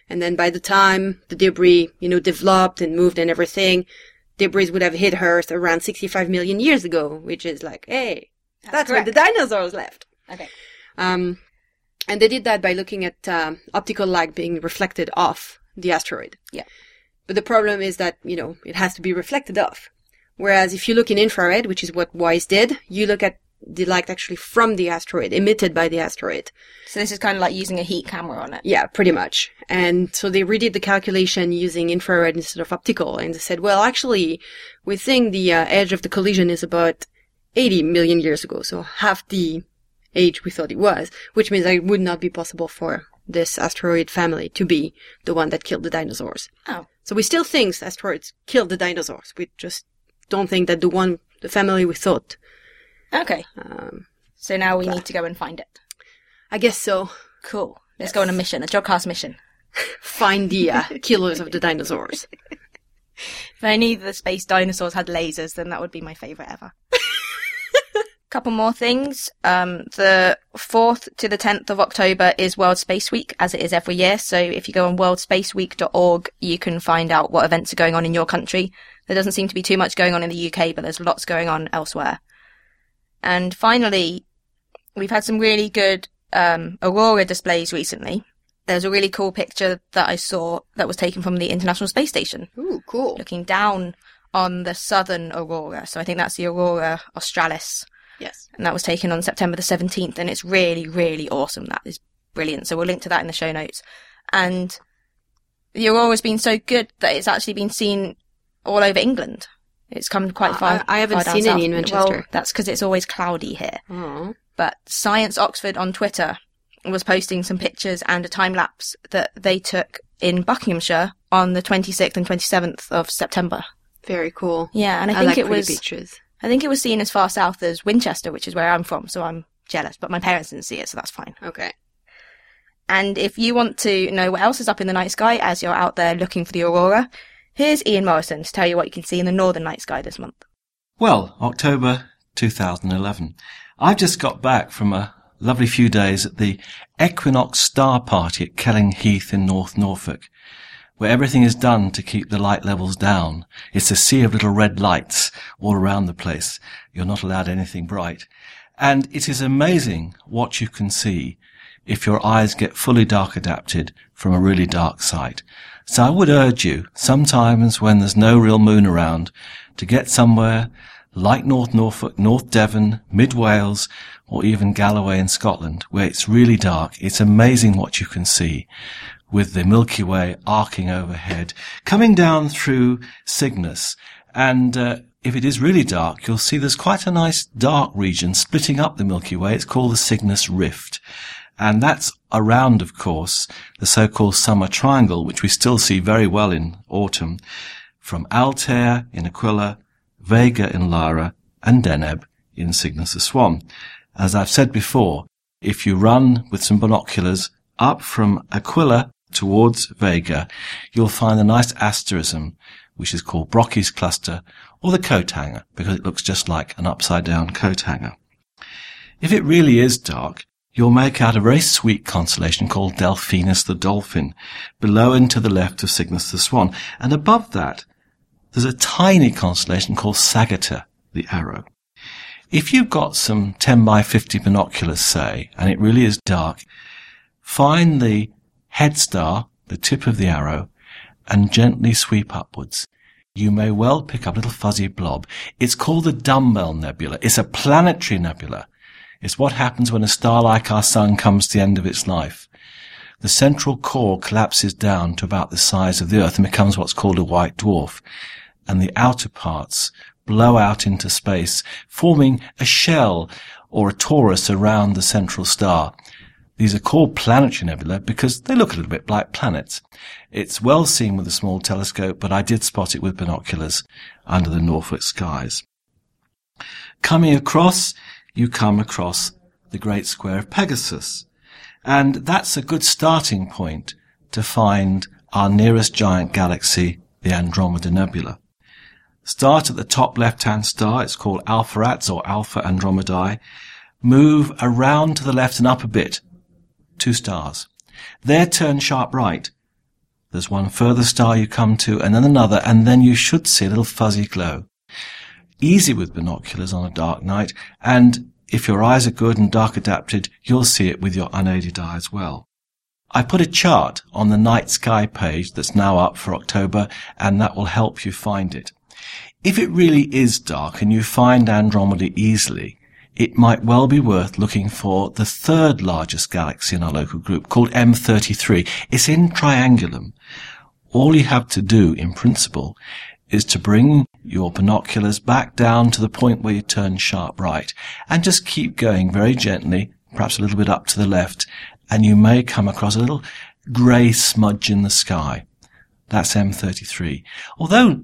And then by the time the debris, you know, developed and moved and everything, debris would have hit Earth around 65 million years ago, which is like, hey, that's, when the dinosaurs left. Okay. Um, and they did that by looking at um, optical light being reflected off the asteroid. Yeah. But the problem is that, you know, it has to be reflected off. Whereas if you look in infrared, which is what WISE did, you look at the light actually from the asteroid, emitted by the asteroid. So this is kind of like using a heat camera on it. Yeah, pretty much. And so they redid the calculation using infrared instead of optical, and they said, well, actually, we think the uh, edge of the collision is about 80 million years ago, so half the age we thought it was, which means that it would not be possible for this asteroid family to be the one that killed the dinosaurs. Oh. So we still think asteroids killed the dinosaurs. We just don't think that the one, the family we thought. Okay. Um, So now we need to go and find it. I guess so. Cool. Let's go on a mission, a Jodcast mission. Find the uh, killers of the dinosaurs. If only the space dinosaurs had lasers, then that would be my favourite ever. Couple more things. Um, the 4th to the 10th of October is World Space Week, as it is every year. So if you go on worldspaceweek.org, you can find out what events are going on in your country. There doesn't seem to be too much going on in the UK, but there's lots going on elsewhere. And finally, we've had some really good um, aurora displays recently. There's a really cool picture that I saw that was taken from the International Space Station, Ooh, cool. looking down on the southern aurora. So I think that's the aurora australis Yes. and that was taken on September the 17th, and it's really, really awesome. That is brilliant. So we'll link to that in the show notes. And the aurora's been so good that it's actually been seen all over England. It's come quite far. I- I haven't far seen any in. Manchester. Well, that's because it's always cloudy here. Oh. But Science Oxford on Twitter was posting some pictures and a time lapse that they took in Buckinghamshire on the 26th and 27th of September. Very cool. Yeah, and I I think like it was pictures. I think it was seen as far south as Winchester, which is where I'm from, so I'm jealous. But my parents didn't see it, so that's fine. Okay. And if you want to know what else is up in the night sky as you're out there looking for the aurora, here's Ian Morison to tell you what you can see in the northern night sky this month. Well, October 2011. I've just got back from a lovely few days at the Equinox Star Party at Kelling Heath in North Norfolk, where everything is done to keep the light levels down. It's a sea of little red lights all around the place. You're not allowed anything bright. And it is amazing what you can see if your eyes get fully dark adapted from a really dark site. So I would urge you, sometimes when there's no real moon around, to get somewhere like North Norfolk, North Devon, Mid Wales, or even Galloway in Scotland, where it's really dark. It's amazing what you can see with the Milky Way arcing overhead, coming down through Cygnus. And uh, if it is really dark, you'll see there's quite a nice dark region splitting up the Milky Way. It's called the Cygnus Rift. And that's around, of course, the so-called summer triangle, which we still see very well in autumn, from Altair in Aquila, Vega in Lyra, and Deneb in Cygnus the Swan. As I've said before, if you run with some binoculars up from Aquila towards Vega, you'll find a nice asterism, which is called Brocchi's cluster, or the coat hanger, because it looks just like an upside down coat hanger. If it really is dark, you'll make out a very sweet constellation called Delphinus the Dolphin, below and to the left of Cygnus the Swan, and above that, there's a tiny constellation called Sagitta the Arrow. If you've got some 10 by 50 binoculars, say, and it really is dark, find the head star, the tip of the arrow, and gently sweep upwards. You may well pick up a little fuzzy blob. It's called the Dumbbell Nebula. It's a planetary nebula. It's what happens when a star like our sun comes to the end of its life. The central core collapses down to about the size of the Earth and becomes what's called a white dwarf. And the outer parts blow out into space, forming a shell or a torus around the central star. These are called planetary nebula because they look a little bit like planets. It's well seen with a small telescope, but I did spot it with binoculars under the Norfolk skies. Coming across, you come across the Great Square of Pegasus. And that's a good starting point to find our nearest giant galaxy, the Andromeda Nebula. Start at the top left-hand star, it's called Alpheratz or Alpha Andromedae. Move around to the left and up a bit, two stars. There turn sharp right. There's one further star you come to, and then another, and then you should see a little fuzzy glow. Easy with binoculars on a dark night, and if your eyes are good and dark adapted, you'll see it with your unaided eye as well. I put a chart on the night sky page that's now up for October, and that will help you find it. If it really is dark and you find Andromeda easily, it might well be worth looking for the third largest galaxy in our local group called M33. It's in Triangulum. All you have to do, in principle, is to bring your binoculars back down to the point where you turn sharp right and just keep going very gently, perhaps a little bit up to the left, and you may come across a little grey smudge in the sky. That's M33. Although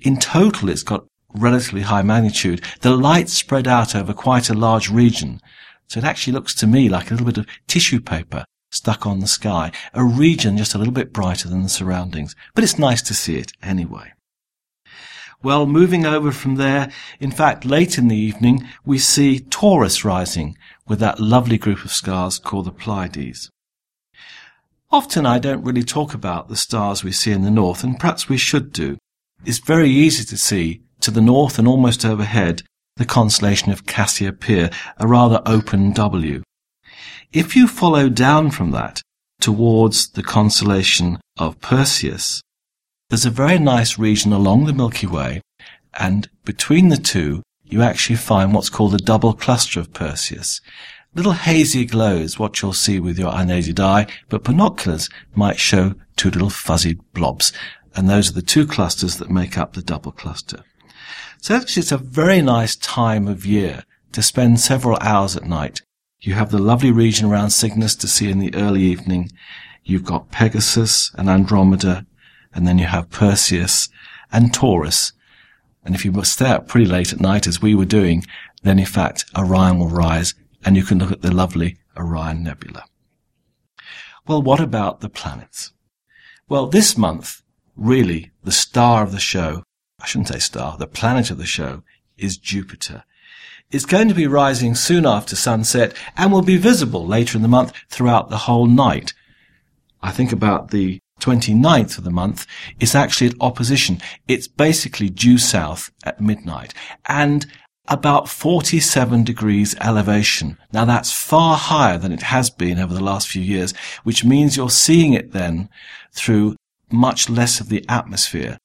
in total it's got relatively high magnitude, the light spread out over quite a large region. So it actually looks to me like a little bit of tissue paper stuck on the sky, a region just a little bit brighter than the surroundings. But it's nice to see it anyway. Well, moving over from there, in fact, late in the evening, we see Taurus rising with that lovely group of stars called the Pleiades. Often I don't really talk about the stars we see in the north, and perhaps we should do. It's very easy to see, to the north and almost overhead, the constellation of Cassiopeia, a rather open W. If you follow down from that towards the constellation of Perseus, there's a very nice region along the Milky Way, and between the two, you actually find what's called a double cluster of Perseus. Little hazy glows, what you'll see with your unaided eye, but binoculars might show two little fuzzy blobs, and those are the two clusters that make up the double cluster. So actually it's a very nice time of year to spend several hours at night. You have the lovely region around Cygnus to see in the early evening. You've got Pegasus and Andromeda, and then you have Perseus and Taurus. And if you stay up pretty late at night, as we were doing, then in fact Orion will rise and you can look at the lovely Orion Nebula. Well, what about the planets? Well, this month, really, the star of the show I shouldn't say star, the planet of the show is Jupiter. It's going to be rising soon after sunset and will be visible later in the month throughout the whole night. I think about the 29th of the month, it's actually at opposition. It's basically due south at midnight and about 47 degrees elevation. Now that's far higher than it has been over the last few years, which means you're seeing it then through much less of the atmosphere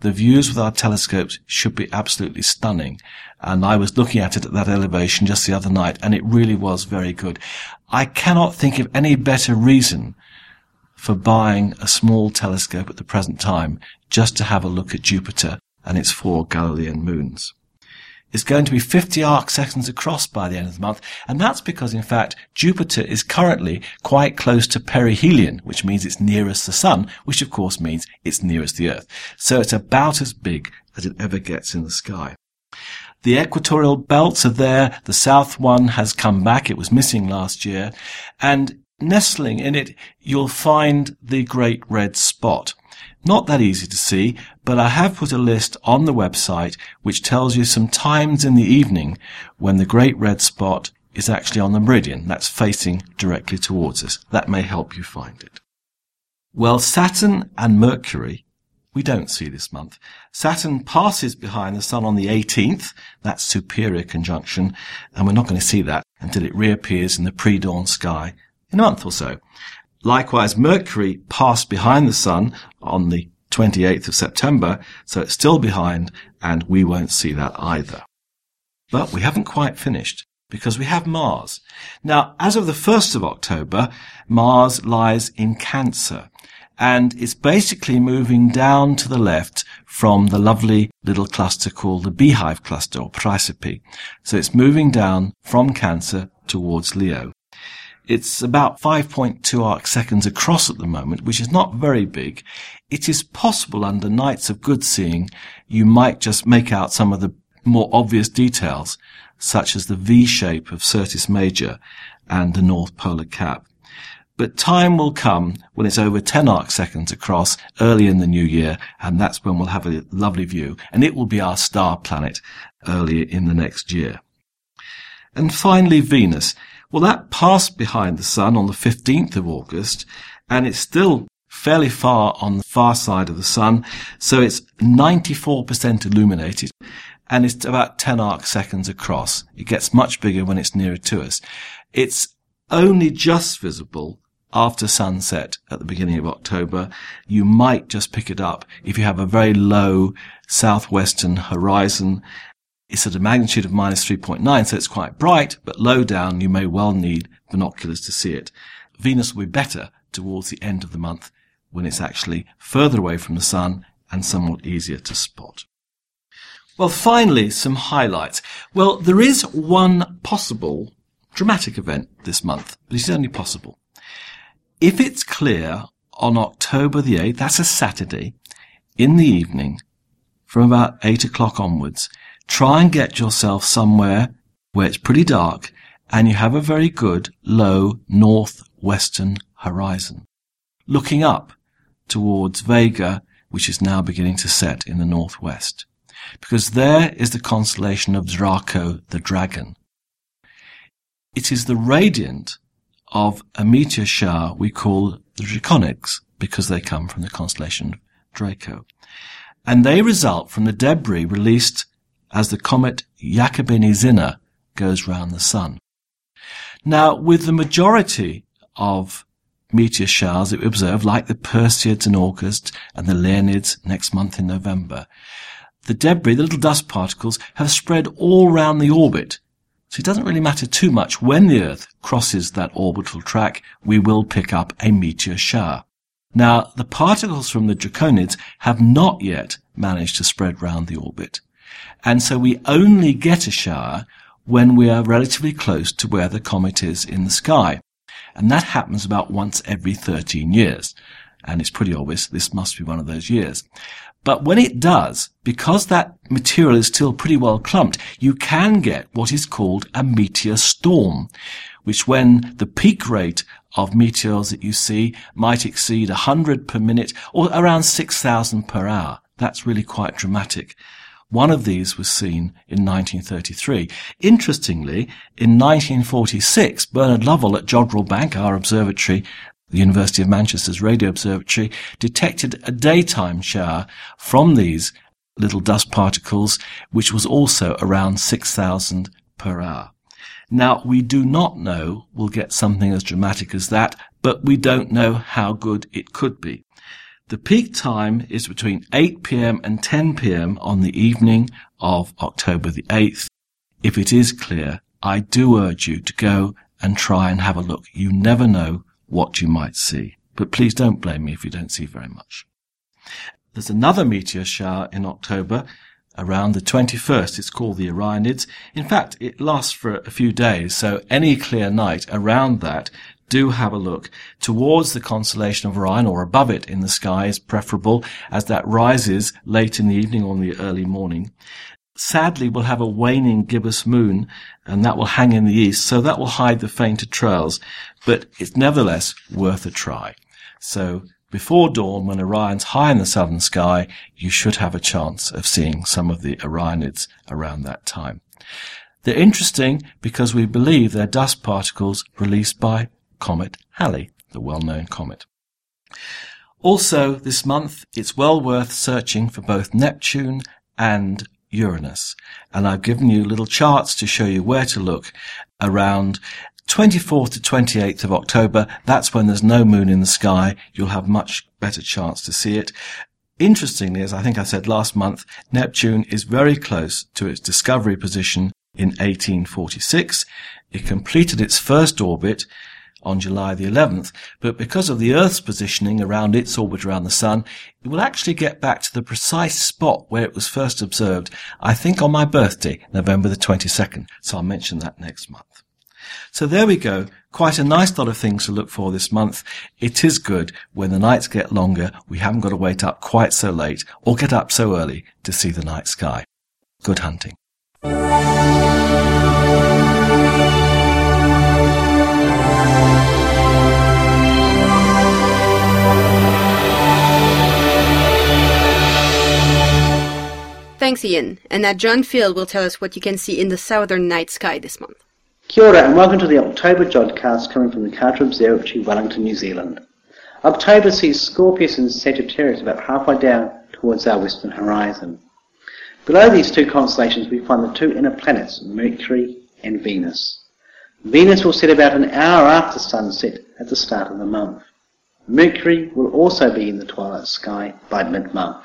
the views with our telescopes should be absolutely stunning. And I was looking at it at that elevation just the other night, and it really was very good. I cannot think of any better reason for buying a small telescope at the present time just to have a look at Jupiter and its four Galilean moons It's going to be 50 arc seconds across by the end of the month. And that's because, in fact, Jupiter is currently quite close to perihelion, which means it's nearest the sun, which of course means it's nearest the earth. So it's about as big as it ever gets in the sky. The equatorial belts are there. The south one has come back. It was missing last year. And nestling in it, you'll find the great red spot. Not that easy to see, but I have put a list on the website which tells you some times in the evening when the great red spot is actually on the meridian. That's facing directly towards us. That may help you find it. Well, Saturn and Mercury we don't see this month. Saturn passes behind the Sun on the 18th. That's superior conjunction. And we're not going to see that until it reappears in the pre-dawn sky in a month or so. Likewise, Mercury passed behind the Sun on the 28th of September, so it's still behind, and we won't see that either. But we haven't quite finished, because we have Mars. Now, as of the 1st of October, Mars lies in Cancer, and it's basically moving down to the left from the lovely little cluster called the Beehive Cluster, or Praesepe. So it's moving down from Cancer towards Leo. It's about 5.2 arc seconds across at the moment, which is not very big. It is possible under nights of good seeing, you might just make out some of the more obvious details, such as the V shape of Syrtis Major and the North Polar Cap. But time will come when it's over 10 arc seconds across early in the new year, and that's when we'll have a lovely view, and it will be our star planet early in the next year. And finally, Venus. Well, that passed behind the sun on the 15th of August, and it's still fairly far on the far side of the sun, so it's 94% illuminated, and it's about 10 arc seconds across. It gets much bigger when it's nearer to us. It's only just visible after sunset at the beginning of October. You might just pick it up if you have a very low southwestern horizon it's at a magnitude of minus 3.9, so it's quite bright, but low down, you may well need binoculars to see it. Venus will be better towards the end of the month when it's actually further away from the sun and somewhat easier to spot. Well, finally, some highlights. Well, there is one possible dramatic event this month, but it's only possible. If it's clear on October the 8th, that's a Saturday, in the evening, from about 8 o'clock onwards, try and get yourself somewhere where it's pretty dark and you have a very good low northwestern horizon. Looking up towards Vega, which is now beginning to set in the northwest. because there is the constellation of Draco the dragon. It is the radiant of a meteor shower we call the Draconids because they come from the constellation Draco. And they result from the debris released as the comet Giacobini-Zinner goes round the sun. Now, with the majority of meteor showers that we observe, like the Perseids in August and the Leonids next month in November, the debris, the little dust particles, have spread all round the orbit. So it doesn't really matter too much when the Earth crosses that orbital track, we will pick up a meteor shower. Now, the particles from the Draconids have not yet managed to spread round the orbit. And so we only get a shower when we are relatively close to where the comet is in the sky. And that happens about once every 13 years. And it's pretty obvious this must be one of those years. But when it does, because that material is still pretty well clumped, you can get what is called a meteor storm, which when the peak rate of meteors that you see might exceed 100 per minute or around 6,000 per hour. That's really quite dramatic. One of these was seen in 1933. Interestingly, in 1946, Bernard Lovell at Jodrell Bank, our observatory, the University of Manchester's radio observatory, detected a daytime shower from these little dust particles, which was also around 6,000 per hour. Now, we do not know we'll get something as dramatic as that, but we don't know how good it could be. The peak time is between 8 pm and 10 pm on the evening of October the 8th. If it is clear, I do urge you to go and try and have a look. You never know what you might see. But please don't blame me if you don't see very much. There's another meteor shower in October around the 21st. It's called the Orionids. In fact, it lasts for a few days, so any clear night around that, do have a look towards the constellation of Orion or above it in the sky is preferable as that rises late in the evening or in the early morning. Sadly, we'll have a waning gibbous moon and that will hang in the east, so that will hide the fainter trails, but it's nevertheless worth a try. So before dawn, when Orion's high in the southern sky, you should have a chance of seeing some of the Orionids around that time. They're interesting because we believe they're dust particles released by comet Halley, the well-known comet. Also, this month, it's well worth searching for both Neptune and Uranus. And I've given you little charts to show you where to look around 24th to 28th of October, that's when there's no moon in the sky. You'll have much better chance to see it. Interestingly, as I think I said last month, Neptune is very close to its discovery position in 1846. It completed its first orbit on July the 11th, but because of the Earth's positioning around its orbit around the Sun, it will actually get back to the precise spot where it was first observed, I think on my birthday, November the 22nd. So I'll mention that next month. So there we go. Quite a nice lot of things to look for this month. It is good when the nights get longer. We haven't got to wait up quite so late or get up so early to see the night sky. Good hunting. Thanks, Ian. And now John Field will tell us what you can see in the southern night sky this month. Kia ora and welcome to the October Jodcast coming from the Carter Observatory, Wellington, New Zealand. October sees Scorpius and Sagittarius about halfway down towards our western horizon. Below these two constellations we find the two inner planets, Mercury and Venus. Venus will set about an hour after sunset at the start of the month. Mercury will also be in the twilight sky by mid-month.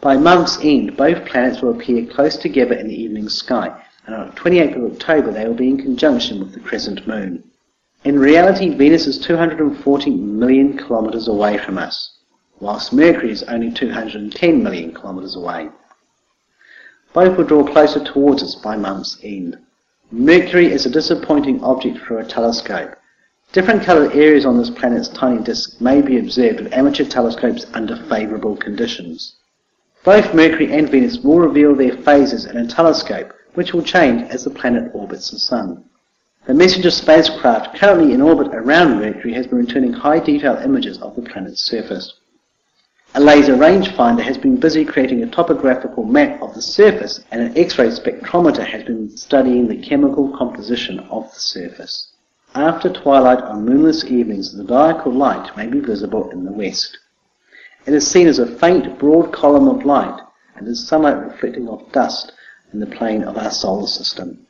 By month's end, both planets will appear close together in the evening sky, and on 28th of October they will be in conjunction with the crescent moon. In reality, Venus is 240 million kilometres away from us, whilst Mercury is only 210 million kilometres away. Both will draw closer towards us by month's end. Mercury is a disappointing object for a telescope. Different coloured areas on this planet's tiny disk may be observed with amateur telescopes under favourable conditions. Both Mercury and Venus will reveal their phases in a telescope which will change as the planet orbits the Sun. The Messenger spacecraft currently in orbit around Mercury has been returning high detail images of the planet's surface. A laser rangefinder has been busy creating a topographical map of the surface and an X-ray spectrometer has been studying the chemical composition of the surface. After twilight on moonless evenings, the diurnal light may be visible in the west. It is seen as a faint, broad column of light and is sunlight reflecting off dust in the plane of our solar system.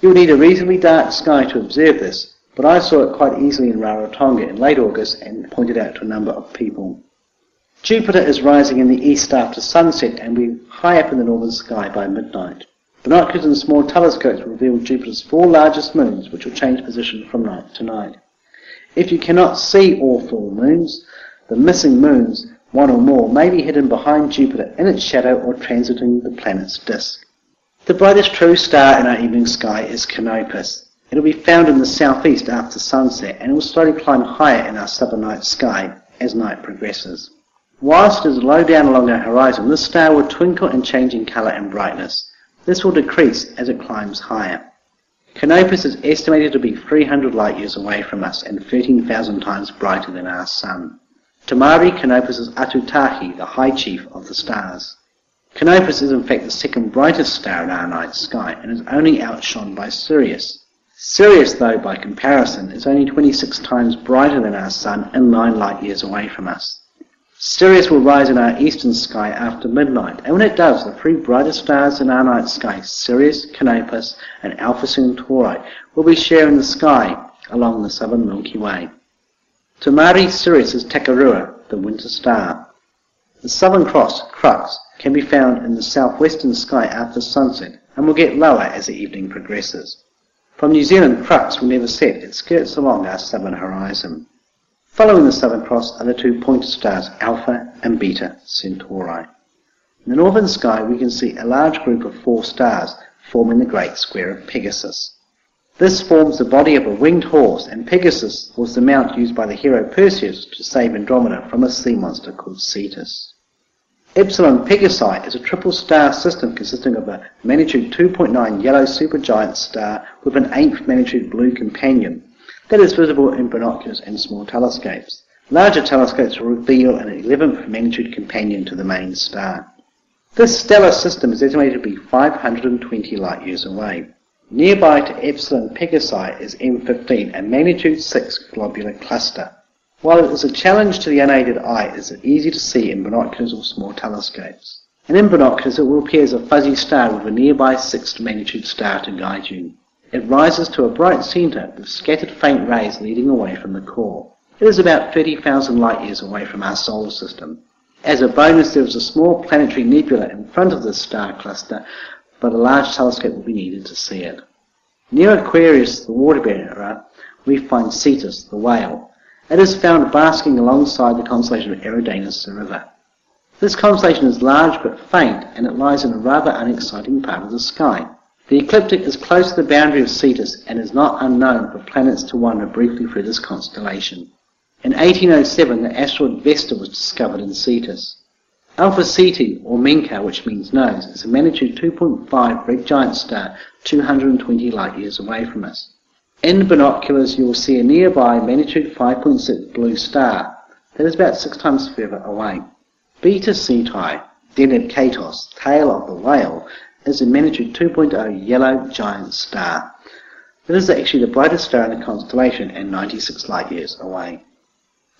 You'll need a reasonably dark sky to observe this, but I saw it quite easily in Rarotonga in late August and pointed out to a number of people. Jupiter is rising in the east after sunset and will be high up in the northern sky by midnight. Binoculars and small telescopes reveal Jupiter's four largest moons, which will change position from night to night. If you cannot see all four moons, the missing moons, one or more, may be hidden behind Jupiter in its shadow or transiting the planet's disk. The brightest true star in our evening sky is Canopus. It will be found in the southeast after sunset and will slowly climb higher in our southern night sky as night progresses. Whilst it is low down along our horizon, this star will twinkle and change in colour and brightness. This will decrease as it climbs higher. Canopus is estimated to be 300 light years away from us and 13,000 times brighter than our Sun. Tamari Canopus is Atutahi, the High Chief of the stars. Canopus is in fact the second brightest star in our night sky and is only outshone by Sirius. Sirius, though, by comparison, is only 26 times brighter than our Sun and 9 light years away from us. Sirius will rise in our eastern sky after midnight, and when it does, the three brightest stars in our night sky, Sirius, Canopus, and Alpha Centauri, will be sharing the sky along the southern Milky Way. Tamari Sirius is Takarua, the winter star. The southern cross, Crux, can be found in the southwestern sky after sunset, and will get lower as the evening progresses. From New Zealand, Crux will never set, it skirts along our southern horizon. Following the Southern Cross are the two pointer stars Alpha and Beta Centauri. In the northern sky we can see a large group of four stars forming the great square of Pegasus. This forms the body of a winged horse and Pegasus was the mount used by the hero Perseus to save Andromeda from a sea monster called Cetus. Epsilon Pegasi is a triple star system consisting of a magnitude 2.9 yellow supergiant star with an eighth magnitude blue companion that is visible in binoculars and small telescopes. Larger telescopes will reveal an 11th magnitude companion to the main star. This stellar system is estimated to be 520 light years away. Nearby to Epsilon Pegasi is M15, a magnitude 6 globular cluster. While it is a challenge to the unaided eye, it is easy to see in binoculars or small telescopes. And in binoculars it will appear as a fuzzy star with a nearby 6th magnitude star to guide you. It rises to a bright centre with scattered faint rays leading away from the core. It is about 30,000 light years away from our solar system. As a bonus, there is a small planetary nebula in front of this star cluster, but a large telescope will be needed to see it. Near Aquarius, the water bearer, we find Cetus, the whale. It is found basking alongside the constellation of Eridanus, the river. This constellation is large but faint, and it lies in a rather unexciting part of the sky. The ecliptic is close to the boundary of Cetus and is not unknown for planets to wander briefly through this constellation. In 1807, the asteroid Vesta was discovered in Cetus. Alpha Ceti, or Menkar, which means nose, is a magnitude 2.5 red giant star 220 light years away from us. In binoculars, you will see a nearby magnitude 5.6 blue star that is about six times further away. Beta Ceti, Deneb Kaitos, tail of the whale, is a magnitude 2.0 yellow giant star. It is actually the brightest star in the constellation and 96 light years away.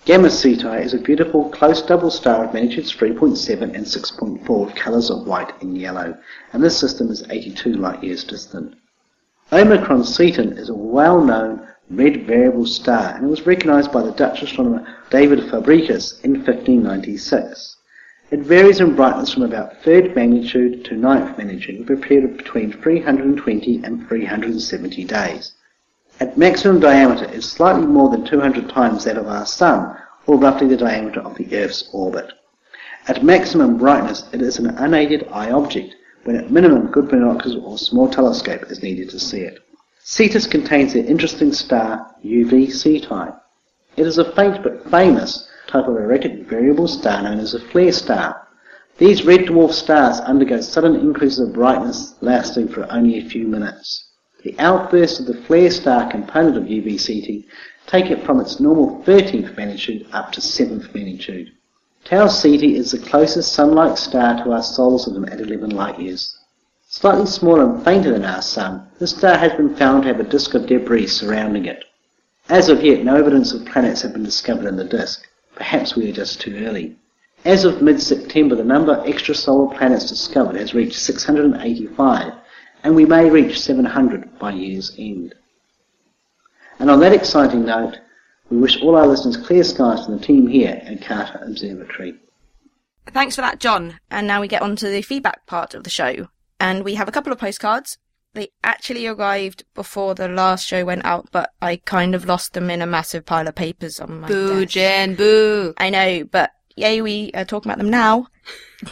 Gamma Ceti is a beautiful close double star of magnitudes 3.7 and 6.4 colours of white and yellow, and this system is 82 light years distant. Omicron Cetan is a well-known red variable star and was recognised by the Dutch astronomer David Fabricius in 1596. It varies in brightness from about third magnitude to ninth magnitude with a period of between 320 and 370 days. At maximum diameter it is slightly more than 200 times that of our Sun, or roughly the diameter of the Earth's orbit. At maximum brightness it is an unaided eye object, when at minimum good binoculars or small telescope is needed to see it. Cetus contains the interesting star UV Ceti. It is a faint but famous type of erratic variable star known as a flare star. These red dwarf stars undergo sudden increases of brightness lasting for only a few minutes. The outburst of the flare star component of UV Ceti take it from its normal 13th magnitude up to 7th magnitude. Tau Ceti is the closest sun-like star to our solar system at 11 light years. Slightly smaller and fainter than our Sun, this star has been found to have a disk of debris surrounding it. As of yet, no evidence of planets have been discovered in the disk. Perhaps we are just too early. As of mid-September, the number of extrasolar planets discovered has reached 685, and we may reach 700 by year's end. And on that exciting note, we wish all our listeners clear skies from the team here at Carter Observatory. Thanks for that, John. And now we get on to the feedback part of the show. And we have a couple of postcards. They actually arrived before the last show went out, but I kind of lost them in a massive pile of papers on my desk Boo, desk. Jen, boo. I know, but yay, we are talking about them now.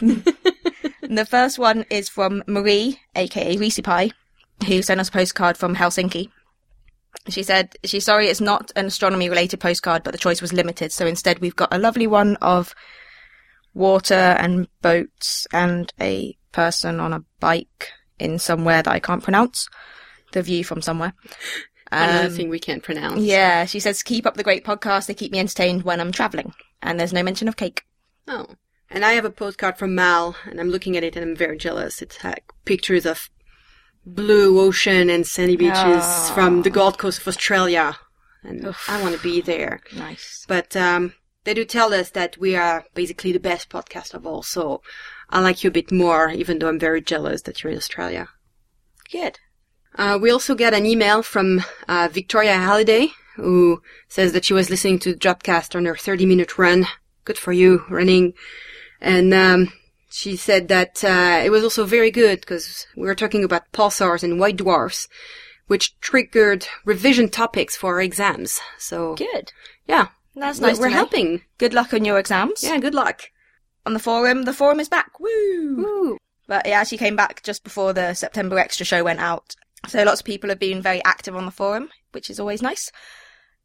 the first one is from Marie, aka Reese Pie, who sent us a postcard from Helsinki. She said she's sorry it's not an astronomy related postcard, but the choice was limited, so instead we've got a lovely one of water and boats and a person on a bike in somewhere that I can't pronounce. The view from somewhere. Another Um, thing we can't pronounce. yeah, she says, keep up the great podcast. They keep me entertained when I'm travelling. And there's no mention of cake. Oh. And I have a postcard from Mal, and I'm looking at it and I'm very jealous. It's like pictures of blue ocean and sandy beaches Ah. from the Gold Coast of Australia. And I want to be there. Nice. But um, they do tell us that we are basically the best podcast of all. So I like you a bit more, even though I'm very jealous that you're in Australia. Good. Uh, we also got an email from uh, Victoria Halliday, who says that she was listening to the Jodcast on her 30 minute run. Good for you, running. And um, she said that uh, it was also very good because we were talking about pulsars and white dwarfs, which triggered revision topics for our exams. So, Good. yeah, That's we're, nice. we're helping. Good luck on your exams. Yeah, good luck. On the forum, the forum is back. Woo! Woo. But it actually came back just before the September extra show went out. So lots of people have been very active on the forum, which is always nice.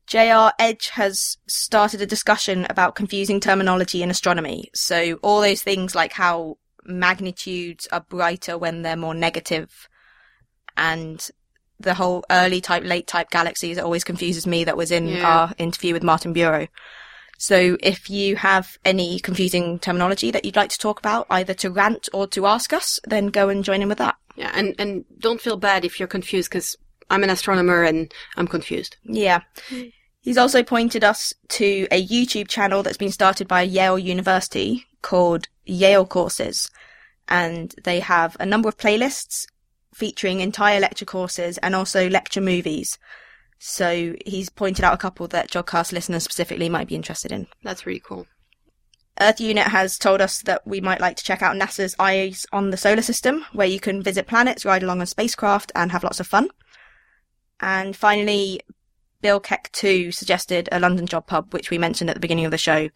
JR Edge has started a discussion about confusing terminology in astronomy. So all those things like how magnitudes are brighter when they're more negative and the whole early type, late type galaxies it always confuses me that was in Yeah. our interview with Martin Bureau. So if you have any confusing terminology that you'd like to talk about, either to rant or to ask us, then go and join in with that. Yeah, and, and don't feel bad if you're confused because I'm an astronomer and I'm confused. Yeah. He's also pointed us to a YouTube channel that's been started by Yale University called Yale Courses. And they have a number of playlists featuring entire lecture courses and also lecture movies. So he's pointed out a couple that Jodcast listeners specifically might be interested in. That's really cool. Earth Unit has told us that we might like to check out NASA's Eyes on the Solar System, where you can visit planets, ride along on spacecraft, and have lots of fun. And finally, Bill Keck too suggested a London job pub, which we mentioned at the beginning of the show.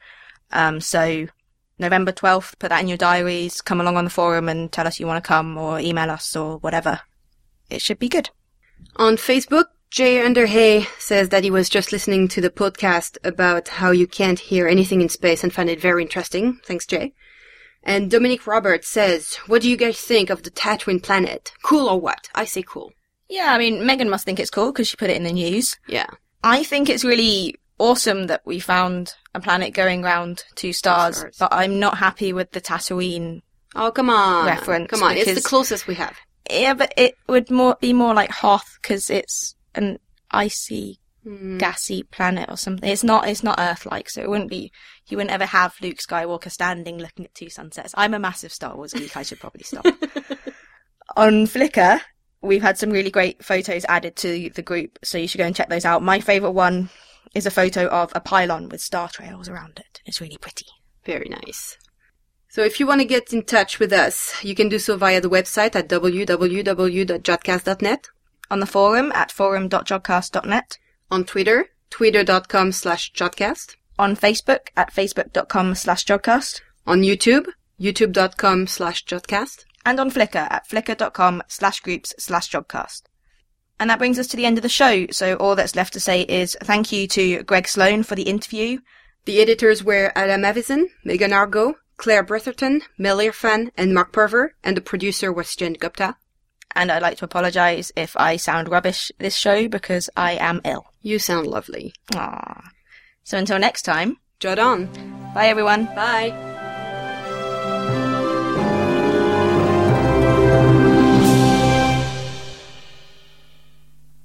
Um, so, November 12th, put that in your diaries, come along on the forum and tell us you want to come, or email us, or whatever. It should be good. On Facebook, Jay Underhay says that he was just listening to the podcast about how you can't hear anything in space and find it very interesting. Thanks, Jay. And Dominic Roberts says, what do you guys think of the Tatooine planet? Cool or what? I say cool. Yeah, I mean, Megan must think it's cool because she put it in the news. Yeah. I think it's really awesome that we found a planet going round two stars, Stars. but I'm not happy with the Tatooine. Oh, come on. Reference, Come on. It's the closest we have. Yeah, but it would more be more like Hoth because it's an icy, Hmm. gassy planet or something. It's not. It's not Earth-like, so it wouldn't be. You wouldn't ever have Luke Skywalker standing looking at two sunsets. I'm a massive Star Wars geek. I should probably stop. On Flickr, we've had some really great photos added to the group, so you should go and check those out. My favourite one is a photo of a pylon with star trails around it. It's really pretty. Very nice. So if you want to get in touch with us, you can do so via the website at www.jodcast.net, On the forum at forum.jodcast.net, on Twitter, twitter.com slash jodcast, on Facebook at facebook.com slash jodcast, on YouTube, youtube.com slash jodcast. And on Flickr at flickr.com slash groups slash jodcast. And that brings us to the end of the show, so all that's left to say is thank you to Greg Sloan for the interview, The editors were Adam Avison, Megan Argo, Claire Bretherton, Mel Irfan, and Mark Purver, and the producer was Jen Gupta. and I'd like to apologise if I sound rubbish this show because I am ill. You sound lovely. Aww. So until next time, Jot on. Bye, everyone. Bye.